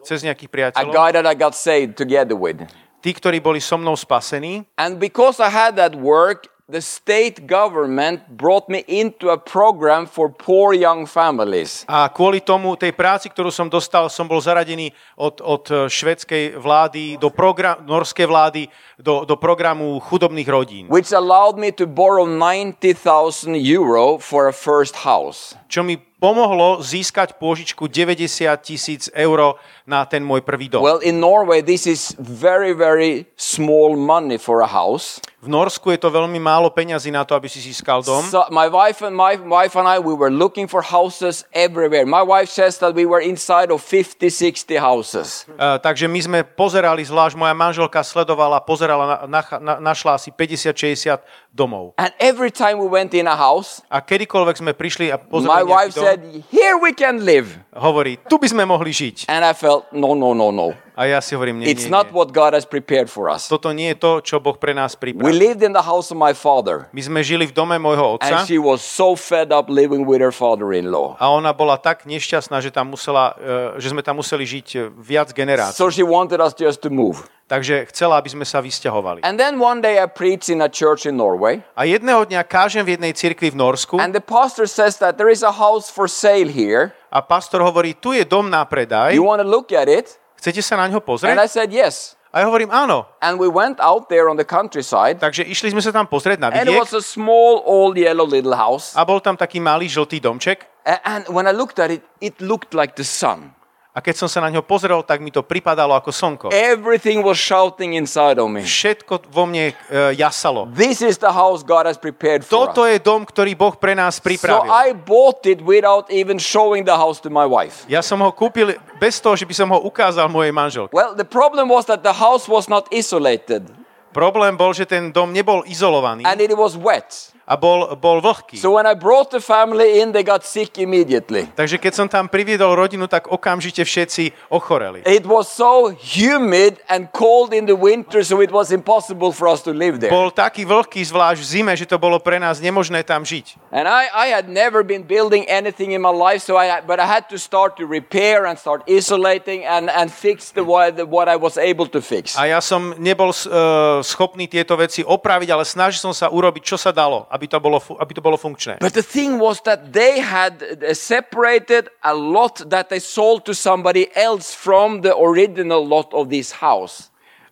cez nejakých a priateľov, guy that I got saved together with. tí, ktorí boli so mnou spasení. And because I had that work, the state government brought me into a program for poor young families. A kvôli tomu, tej práci, ktorú som dostal, som bol zaradený od, od eh, švedskej vlády do program, norskej vlády do, do programu chudobných rodín, Which allowed me to borrow 90,000 euro for a first house. čo mi pomohlo získať pôžičku 90 tisíc eur na ten môj prvý dom. Well, in Norway, this is very, very small money for a house. V Norsku je to veľmi málo peňazí na to, aby si získal dom. So my wife and my wife and I, we were looking for houses everywhere. My wife says that we were inside of 50, 60 houses. Uh, takže my sme pozerali, zvlášť moja manželka sledovala, pozerala, na, na, na, našla asi 50-60 domov. And every time we went in a house, A kedykoľvek sme prišli a my pozerali wife nejaký dom, said, Here we can live. hovorí, tu by sme mohli žiť. And I felt, No, no, no, no. A ja si hovorím, nie, It's nie, not nie. what God has prepared for us. Toto nie je to, čo Boh pre nás We pripravil. lived in the house of my father, My sme žili v dome môjho and otca she was so fed up living with her father in law. a ona bola tak nešťastná, že, tam musela, eh, že sme tam museli žiť eh, viac generácií. So she wanted us just to move. Takže chcela, aby sme sa vysťahovali. And then one day I preached in a church in Norway, A jedného dňa kážem v jednej cirkvi v Norsku and the pastor says that there is a house for sale here. a pastor hovorí, tu je dom na predaj, You want to look at it? Chcete sa na ňo And I pozrieť? said yes. A ja hovorím, áno. And we went out there on the countryside, Takže išli sme sa tam pozrieť na and it vidiek was a small, old, yellow little house. a bol tam taký malý žltý domček. And when I looked at it, it looked like the sun. A keď som sa na ňo pozrel, tak mi to pripadalo ako slnko. Everything was shouting inside of me. Všetko vo mne e, jasalo. This is the house God has prepared for Toto us. je dom, ktorý Boh pre nás So pripravil. I bought it without even showing the house to my wife. Ja som ho kúpil bez toho, že by som ho ukázal mojej manželke. Well, the problem was that the house was not isolated Problém bol, že ten dom nebol izolovaný and it was wet. A bol, bol vlhký. So when I brought the family in, they got sick immediately. Takže keď som tam priviedol rodinu, tak okamžite všetci ochoreli. It was so humid and cold in the winter, so it was impossible for us to live there. Bol taký vlhký, zvlášť v zime, že to bolo pre nás nemožné tam žiť. And I, I had never been building anything in my life, so I, but I had to start to repair and start isolating and, and fix the, what, the, what I was able to fix. A ja som nebol uh, schopný tieto veci opraviť, ale snažil som sa urobiť, čo sa dalo, aby to bolo, aby to bolo funkčné. But the thing was that they had uh, separated a lot that they sold to somebody else from the original lot of this house.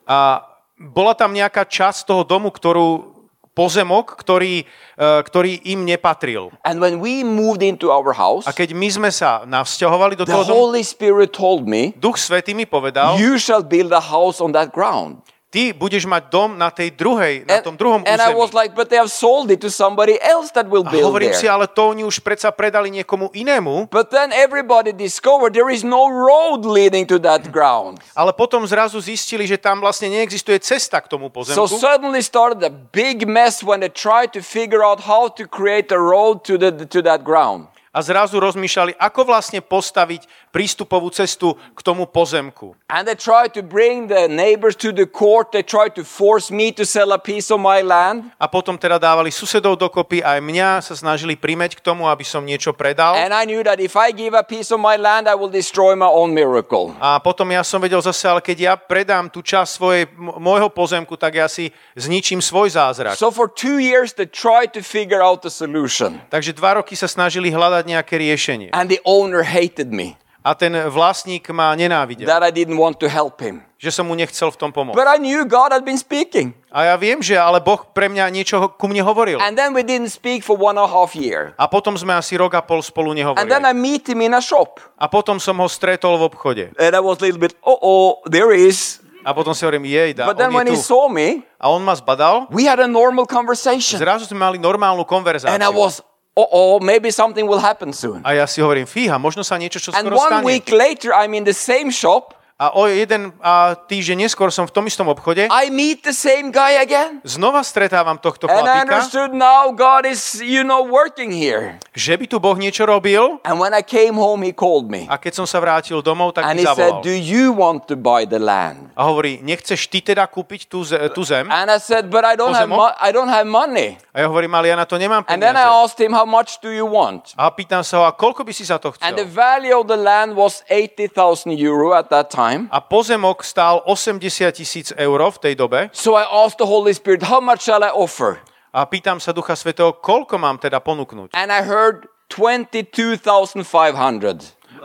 A bola tam nejaká časť toho domu, ktorú pozemok, ktorý, uh, ktorý im nepatril. And when we moved into our house, A keď my sme sa navzťahovali do toho domu, Holy Spirit told me, Duch Svetý mi povedal, You shall build a house on that ground. Ty budeš mať dom na tej druhej, na tom druhom and I území. was like, but they have sold it to somebody else that will A build hovorím si, there. ale to oni už predsa predali niekomu inému, But then everybody discovered there is no road leading to that ground. ale potom zrazu zistili, že tam vlastne neexistuje cesta k tomu So pozemku. suddenly started a big mess when they tried to figure out how to create a road to, the, to that ground. a zrazu rozmýšľali, ako vlastne postaviť prístupovú cestu k tomu pozemku. And they tried to bring the neighbors to the court. They tried to force me to sell a piece of my land. A potom teda dávali susedov dokopy, aj mňa sa snažili primeť k tomu, aby som niečo predal. And I knew that if I give a piece of my land, I will destroy my own miracle. A potom ja som vedel zase, ale keď ja predám tú časť svojej, môjho pozemku, tak ja si zničím svoj zázrak. So for two years, they tried to figure out the solution. Takže dva roky sa snažili hľadať nejaké riešenie. And the owner hated me, A ten vlastník ma nenávidel, that I didn't want to help him. že som mu nechcel v tom pomôcť. But I knew God had been speaking. A ja viem, že ale Boh pre mňa niečo ku mne hovoril. And then we didn't speak for one and a half year. A potom sme asi rok a pol spolu And then nehovorili. I meet him in a shop. A potom som ho stretol v obchode. And I was a little bit, oh, oh, there he is. A potom si hovorím, jej, dá, But then on when je he tu. saw me, A on ma zbadal. we had a normal conversation. Zrazu sme mali normálnu konverzáciu. And I was, oh, maybe something will happen soon. A ja si hovorím, fíha, možno sa niečo čo And skoro one stane. week later, I'm in the same shop. A o jeden a týždeň neskôr som v tom istom obchode. I meet the same guy again. Znova stretávam tohto And I chlapíka, understood now God is, you know, working here. že by tu Boh niečo robil. And when I came home, he called me. A keď som sa vrátil domov, tak And mi he said, zavolal. Do you want to buy the land? A hovorí, nechceš ty teda kúpiť tú, tú zem? And I said, But I don't have, mo- I don't have money. A ja hovorím, ale ja na to nemám And then I peniaze. asked him, How much do you want? A pýtam sa ho, a koľko by si za to And the chcel? value of the land was 80,000 euro at that time. A pozemok stál 80 tisíc eur v tej dobe. So I asked the Holy Spirit, How much shall I offer? A pýtam sa Ducha Svetého, koľko mám teda ponúknuť? And I heard 22,500.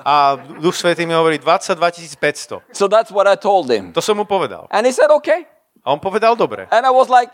A Duch Svetý mi hovorí 22 500. So that's what I told him. To som mu povedal. And he said, Okay. A on povedal dobre. And I was like,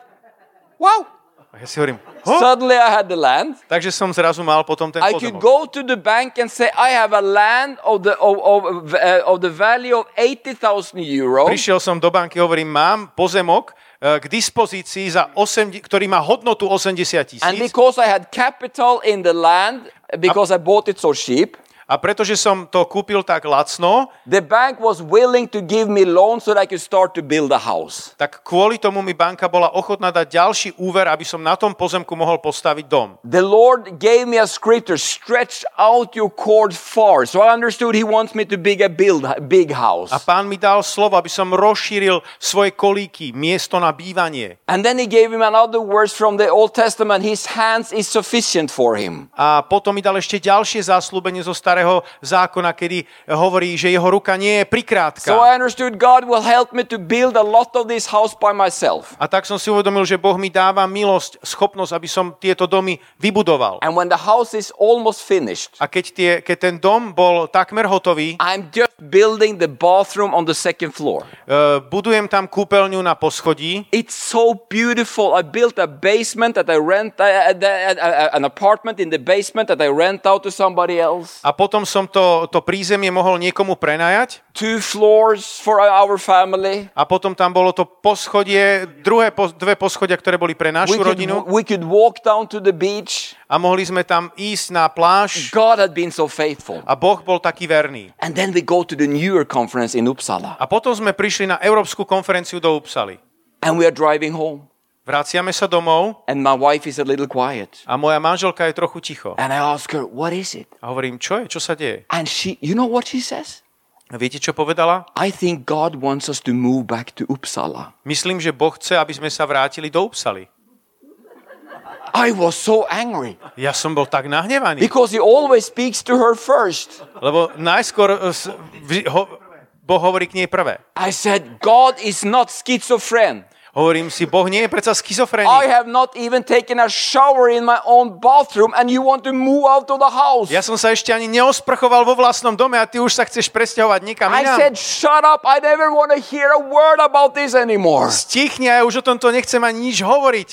Wow. A ja si hovorím, ho? Suddenly I had the land. Takže som zrazu mal potom ten I could pozemok. go to the bank and say, I have a land of the, of, of, uh, of the value of 80,000 euro. Prišiel som do banky, hovorím, mám pozemok eh, k dispozícii, za 8, ktorý má hodnotu 80 And tisíc. because I had capital in the land, because I bought it so cheap, A pretože som to kúpil tak lacno, the bank was willing to give me loan so that I could start to build a house. tak kvôli tomu mi banka bola ochotná dať ďalší úver, aby som na tom pozemku mohol postaviť dom. The Lord gave me a scripture, stretch out your cord far. So I understood He wants me to build a build, big house. A pán mi dal slovo, aby som rozšíril svoje kolíky, miesto na bývanie. And then He gave him another verse from the Old Testament His hands is sufficient for him. A potom mi dal ešte ďalšie záslúbenie zo starého zákona, kedy hovorí, že jeho ruka nie je prikrátka. So I understood God will help me to build a lot of this house by myself. A tak som si uvedomil, že Boh mi dáva milosť, schopnosť, aby som tieto domy vybudoval. And when the house is almost finished, A keď, tie, keď ten dom bol takmer hotový, I'm just building the bathroom on the second floor. uh, budujem tam kúpeľňu na poschodí It's so beautiful. I built a basement that I rent, uh, uh, uh, uh, an apartment in the basement that I rent out to somebody else. a potom som to, to prízemie mohol niekomu prenajať Two floors for our family. a potom tam bolo to poschodie, druhé, po, dve poschodia, ktoré boli pre We našu could, rodinu we could walk down to the beach. a mohli sme tam ísť na pláž God had been so faithful. a Boh bol taký verný. And then we go to the New Year conference in Uppsala. A potom sme prišli na Európsku konferenciu do Upsaly. And we are driving home. Vraciame sa domov And my wife is a little quiet. a moja manželka je trochu ticho. And I ask her, what is it? A hovorím, čo je, čo sa deje? And she, you know what she says? Viete, čo povedala? I think God wants us to move back to Uppsala. Myslím, že Boh chce, aby sme sa vrátili do Upsaly. I was so angry Ja som bol tak nahnevaný, because he always speaks to her first. lebo najskôr eh, ho, Boh hovorí k nej prvé. I said, God is not schizophrenic. Hovorím si, Boh nie je predsa I schizofrenik. have not even taken a shower in my own bathroom and you want to move out of the house. Ja som sa ešte ani neosprchoval vo vlastnom dome a ty už sa chceš presťahovať nikam I inám. said, shut up. I never want to hear a word about this anymore. Stichni ja už o tomto nechcem ani nič hovoriť.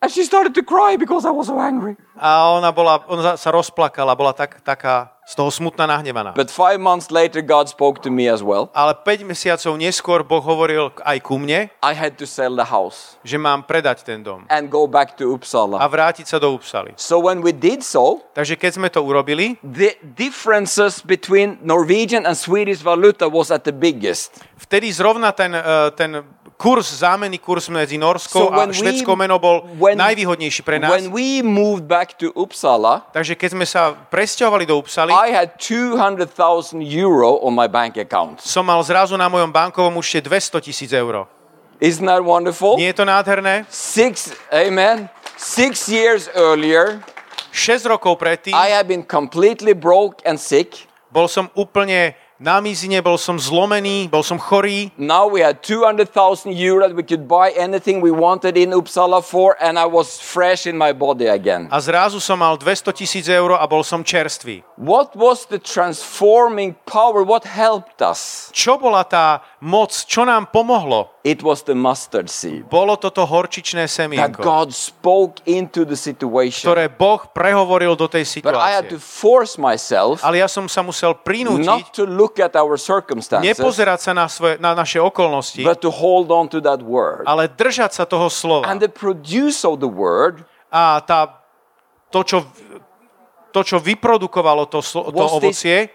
And she, started to cry because I was so angry. A ona, bola, ona sa rozplakala, bola tak, taká z toho smutná, nahnevaná. But five months later, God spoke to me as well. Ale 5 mesiacov neskôr Boh hovoril aj ku mne, I had to sell the house že mám predať ten dom and go back to a Uppsala. vrátiť sa do Upsaly. So when we did so, Takže keď sme to urobili, the differences between Norwegian and Swedish valuta was at the biggest. vtedy zrovna ten, eh, ten kurz, zámenný kurz medzi Norskou So a švedskou menou bol when- najvýhodnejší pre nás. When we moved back to Uppsala, Takže keď sme sa presťahovali do Upsaly, I had 200,000 euro on my bank account. som mal zrazu na mojom bankovom účte 200 tisíc eur. Isn't that wonderful? Nie je to nádherné? Six, amen. Six years earlier, 6 rokov predtým I had been completely broke and sick. bol som úplne na mizine, bol som zlomený, bol som chorý. Now we had 200,000 euro that we could buy anything we wanted in Uppsala for, and I was fresh in my body again. A zrazu som mal 200 tisíc eur a bol som čerstvý. What was the transforming power? What helped us? Čo bola tá moc? Čo nám pomohlo? It was the mustard seed. Bolo toto horčičné That semienko, God spoke into the situation. ktoré Boh prehovoril do tej But I had to situácie. force myself Ale ja som sa musel prinútiť not to look at our circumstances, nepozerať sa na, svoje, na naše okolnosti, but to hold on to that word. ale držať sa toho slova. And the produce of the word A tá, to, čo, to, čo vyprodukovalo to, slo- to ovocie,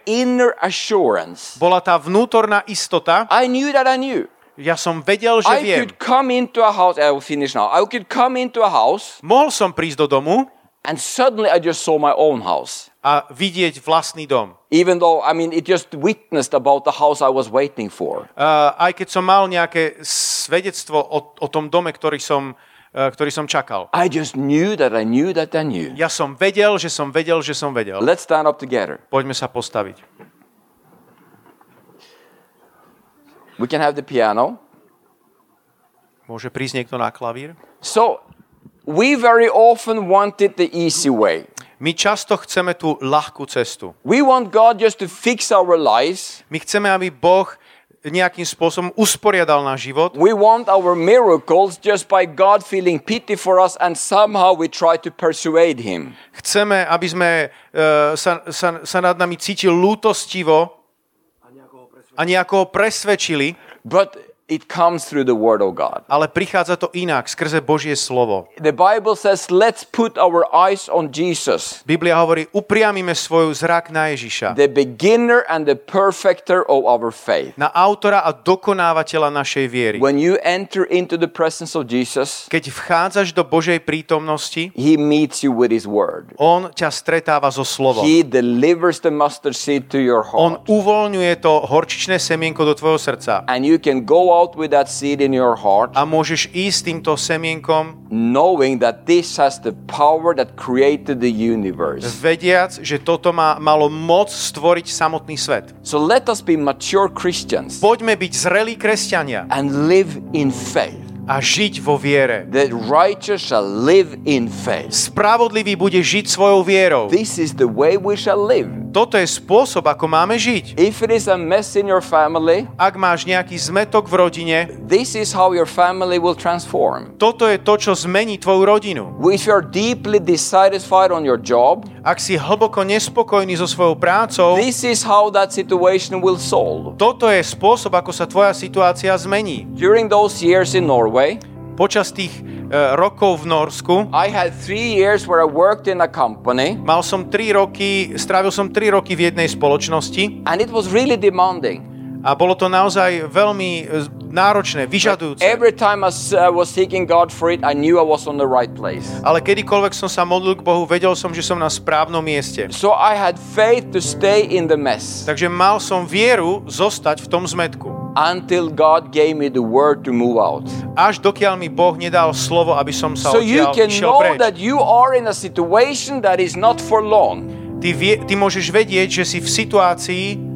bola tá vnútorná istota. I knew that I knew. Ja som vedel, že I viem. could come into a house. I will finish now. I could come into a house, Mohol som prísť do domu and suddenly I just saw my own house. a vidieť vlastný dom. Even though, I mean, it just witnessed about the house I was waiting for. Uh, aj keď som mal nejaké svedectvo o, o tom dome, ktorý som, ktorý som čakal. I just knew that I knew that I knew. Ja som vedel, že som vedel, že som vedel. Let's stand up together. Poďme sa postaviť. We can have the piano. Môže prísť niekto na klavír? So, we very often wanted the easy way. My často chceme tú ľahkú cestu. We want God just to fix our lives. My chceme, aby Boh nejakým spôsobom usporiadal náš život. We want our miracles just by God feeling pity for us and somehow we try to persuade Him. Chceme, aby sme uh, sa, sa, sa nad nami cítil lútostivo a nejako ho presvedčili, But it comes through the Word of God. ale prichádza to inak, skrze Božie slovo. The Bible says, let's put our eyes on Jesus, Biblia hovorí, upriamime svoju zrak na Ježiša, the beginner and the perfecter of our faith. na autora a dokonávateľa našej viery. When you enter into the presence of Jesus, Keď vchádzaš do Božej prítomnosti, He meets you with His Word. On ťa stretáva so slovom. He delivers the mustard seed to your On heart. uvoľňuje to horčičné semienko do tvojho srdca. And you can go out with that seed in your heart, A môžeš ísť týmto semienkom, knowing that this has the power that created the universe. vediac, že toto má, malo moc stvoriť samotný svet. So let us be mature Christians Poďme byť zrelí kresťania and live in faith. A žiť vo viere. The righteous shall live in faith. Spravodlivý bude žiť svojou vierou. This is the way we shall live. Toto je spôsob, ako máme žiť. If it is a mess in your family, Ak máš nejaký zmetok v rodine, this is how your family will transform. toto je to, čo zmení tvoju rodinu. If you are deeply dissatisfied on your job, Ak si hlboko nespokojný so svojou prácou, this is how that situation will solve. toto je spôsob, ako sa tvoja situácia zmení. During those years in Norway, Počas tých e, rokov v Norsku. I had three years where I worked in a company, mal som 3 roky, strávil som 3 roky v jednej spoločnosti. And it was really demanding. A bolo to naozaj veľmi e, náročné, vyžadujúce. Every time I uh, was seeking God for it, I knew I was on the right place. Ale kedykoľvek som sa modlil k Bohu, vedel som, že som na správnom mieste. So I had faith to stay in the mess Takže mal som vieru zostať v tom zmetku. until God gave me the word to move out. Až dokiaľ mi Boh nedal slovo, aby som sa So you odtiaľ can išiel know preč. that you are in a situation that is not for long. Ty, vie, ty môžeš vedieť, že si v situácii,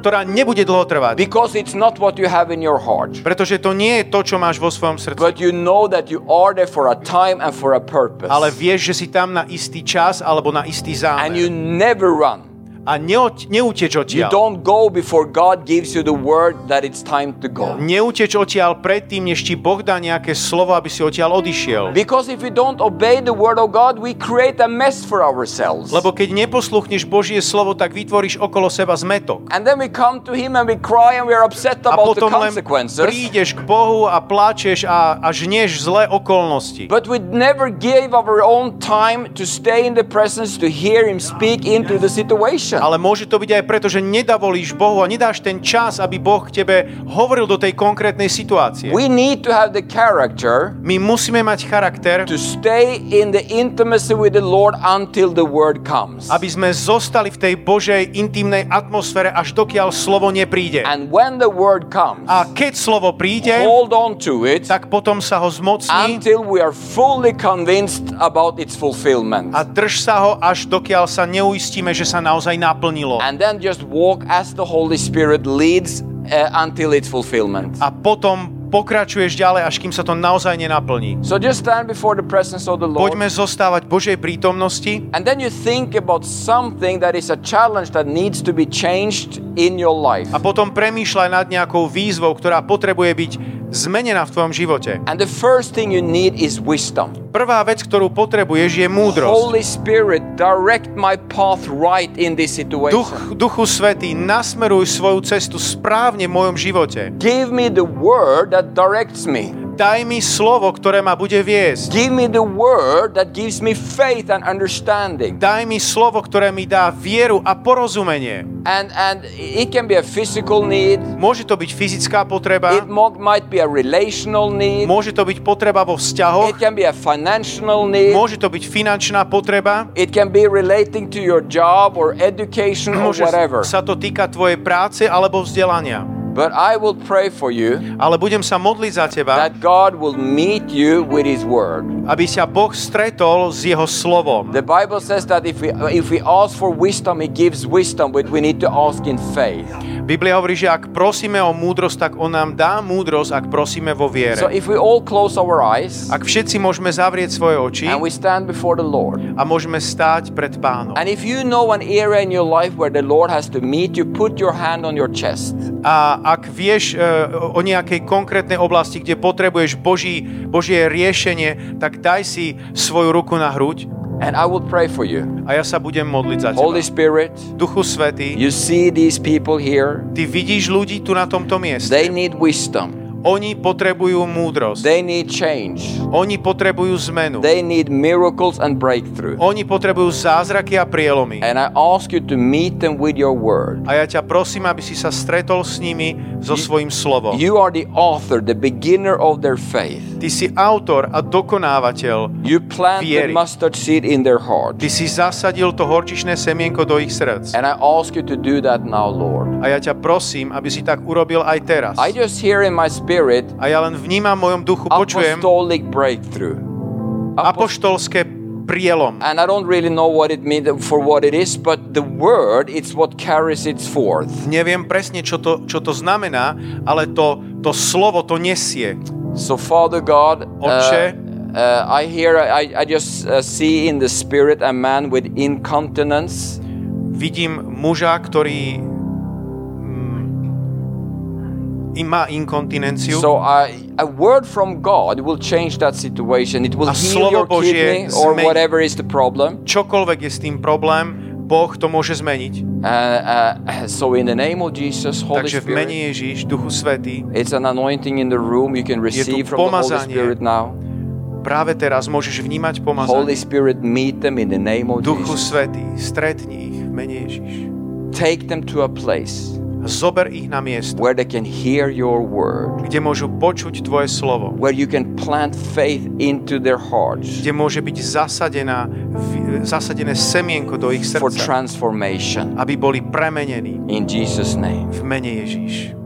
ktorá nebude dlho trvať. Because it's not what you have in your heart. Pretože to nie je to, čo máš vo svojom srdci. But you know that you are there for a time and for a purpose. Ale vieš, že si tam na istý čas alebo na istý And you zámer. never run. A neoť, neuteč You odtiaľ. don't go before God gives you the word that it's time to go. Neuteč odtiaľ predtým, než ti Boh dá nejaké slovo, aby si odtiaľ odišiel. Because if we don't obey the word of God, we create a mess for ourselves. Lebo keď neposluchneš Božie slovo, tak vytvoríš okolo seba zmetok. And then we come to Him and we cry and we are upset about the consequences. prídeš k Bohu a plačeš a, a žnieš zlé okolnosti. But we never gave our own time to stay in the presence to hear Him speak into the situation. Conversation. Ale môže to byť aj preto, že nedavolíš Bohu a nedáš ten čas, aby Boh k tebe hovoril do tej konkrétnej situácie. We need to have the character My musíme mať charakter, to stay in the intimacy with the Lord until the word comes. aby sme zostali v tej Božej intimnej atmosfére, až dokiaľ slovo nepríde. And when the word comes, A keď slovo príde, hold on to it tak potom sa ho zmocní until we are fully convinced about its fulfillment. a drž sa ho, až dokiaľ sa neuistíme, že sa naozaj naplnilo. And then just walk as the Holy Spirit leads uh, until its fulfillment. A potom pokračuješ ďalej, až kým sa to naozaj nenaplní. So just stand before the presence of the Lord. Poďme zostávať Božej prítomnosti And then you think about something that is a challenge that needs to be changed in your life. a potom premýšľaj nad nejakou výzvou, ktorá potrebuje byť zmenená v tvojom živote. And the first thing you need is wisdom. Prvá vec, ktorú potrebuješ, je múdrosť. Holy Spirit, direct my path right in this situation. Duch, Duchu Svetý, nasmeruj svoju cestu správne v mojom živote. Give me the word that directs me. Daj mi slovo, ktoré ma bude viesť. Give me the word that gives me faith and understanding. Daj mi slovo, ktoré mi dá vieru a porozumenie. And and it can be a physical need. Môže to byť fyzická potreba, It might be a relational need. môže to byť potreba vo vzťahoch, It can be a financial need. môže to byť finančná potreba, It can be relating to your job or education or whatever. sa to týka tvojej práce alebo vzdelania. But I will pray for you Ale budem sa modliť za teba, that God will meet you with His word. aby sa Boh stretol s jeho slovom. The Bible says that if we if we ask for wisdom, He gives wisdom, but we need to ask in faith. Biblia hovorí, že ak prosíme o múdrosť, tak on nám dá múdrosť, ak prosíme vo So viere. if we all close our eyes Ak všetci môžeme zavrieť svoje oči and we stand before the Lord, a môžeme stáť pred pánom. and if you know an area in your life where the Lord has to meet you, put your hand on your chest. A ak vieš e, o nejakej konkrétnej oblasti, kde potrebuješ Boží, Božie riešenie, tak daj si svoju ruku na hruď And I will pray for you. a ja sa budem modliť za Holy teba. Spirit, Duchu Svetý, you see these people here. ty vidíš ľudí tu na tomto mieste. They need wisdom. Oni potrebujú múdrosť. They need change. Oni potrebujú zmenu. They need miracles and breakthrough. Oni potrebujú zázraky a prielomy. And I ask you to meet them with your word. A ja ťa prosím, aby si sa stretol s nimi so svojím slovom. You are the author, the beginner of their faith. Ty si autor a dokonávateľ. You plant the Viery. mustard seed in their heart. Ty si zasadil to horčičné semienko do ich srdc. And I ask you to do that now, Lord. A ja ťa prosím, aby si tak urobil aj teraz. I just hear in my spirit A ja len vnímam v mojom duchu, počujem apostolic breakthrough. Apoštolské prielom. and I don't really know what it means for what it is, but the word it's what carries it forth. Neviem presne, čo to, čo to znamená, ale to, to slovo to nesie. So, Father God, uh, Otče, uh, I hear, I, I just uh, see in the spirit a man with incontinence. vidím muža, ktorý má inkontinenciu. So, I, a word from God will change that situation. It will A heal your Božie kidney or whatever is the problem. Čokoľvek je s tým problém, Boh to môže zmeniť. Uh, uh, so, in the name of Jesus, Holy Takže v mene Ježíš, Duchu Svetý, it's an anointing in the room. You can receive from the Holy. Spirit now. práve teraz môžeš vnímať Holy pomazanie. Spirit, meet them in the name of Duchu Jesus. Svetý, stretni ich v mene Ježíš. Take them to a place A zober ich na miesto, where they can hear your word, kde môžu počuť Tvoje slovo. where you can plant faith into their hearts kde môže byť zasadená, zasadené semienko do ich for srdca, transformation. aby boli premenení In Jesus' name. v mene Ježíš.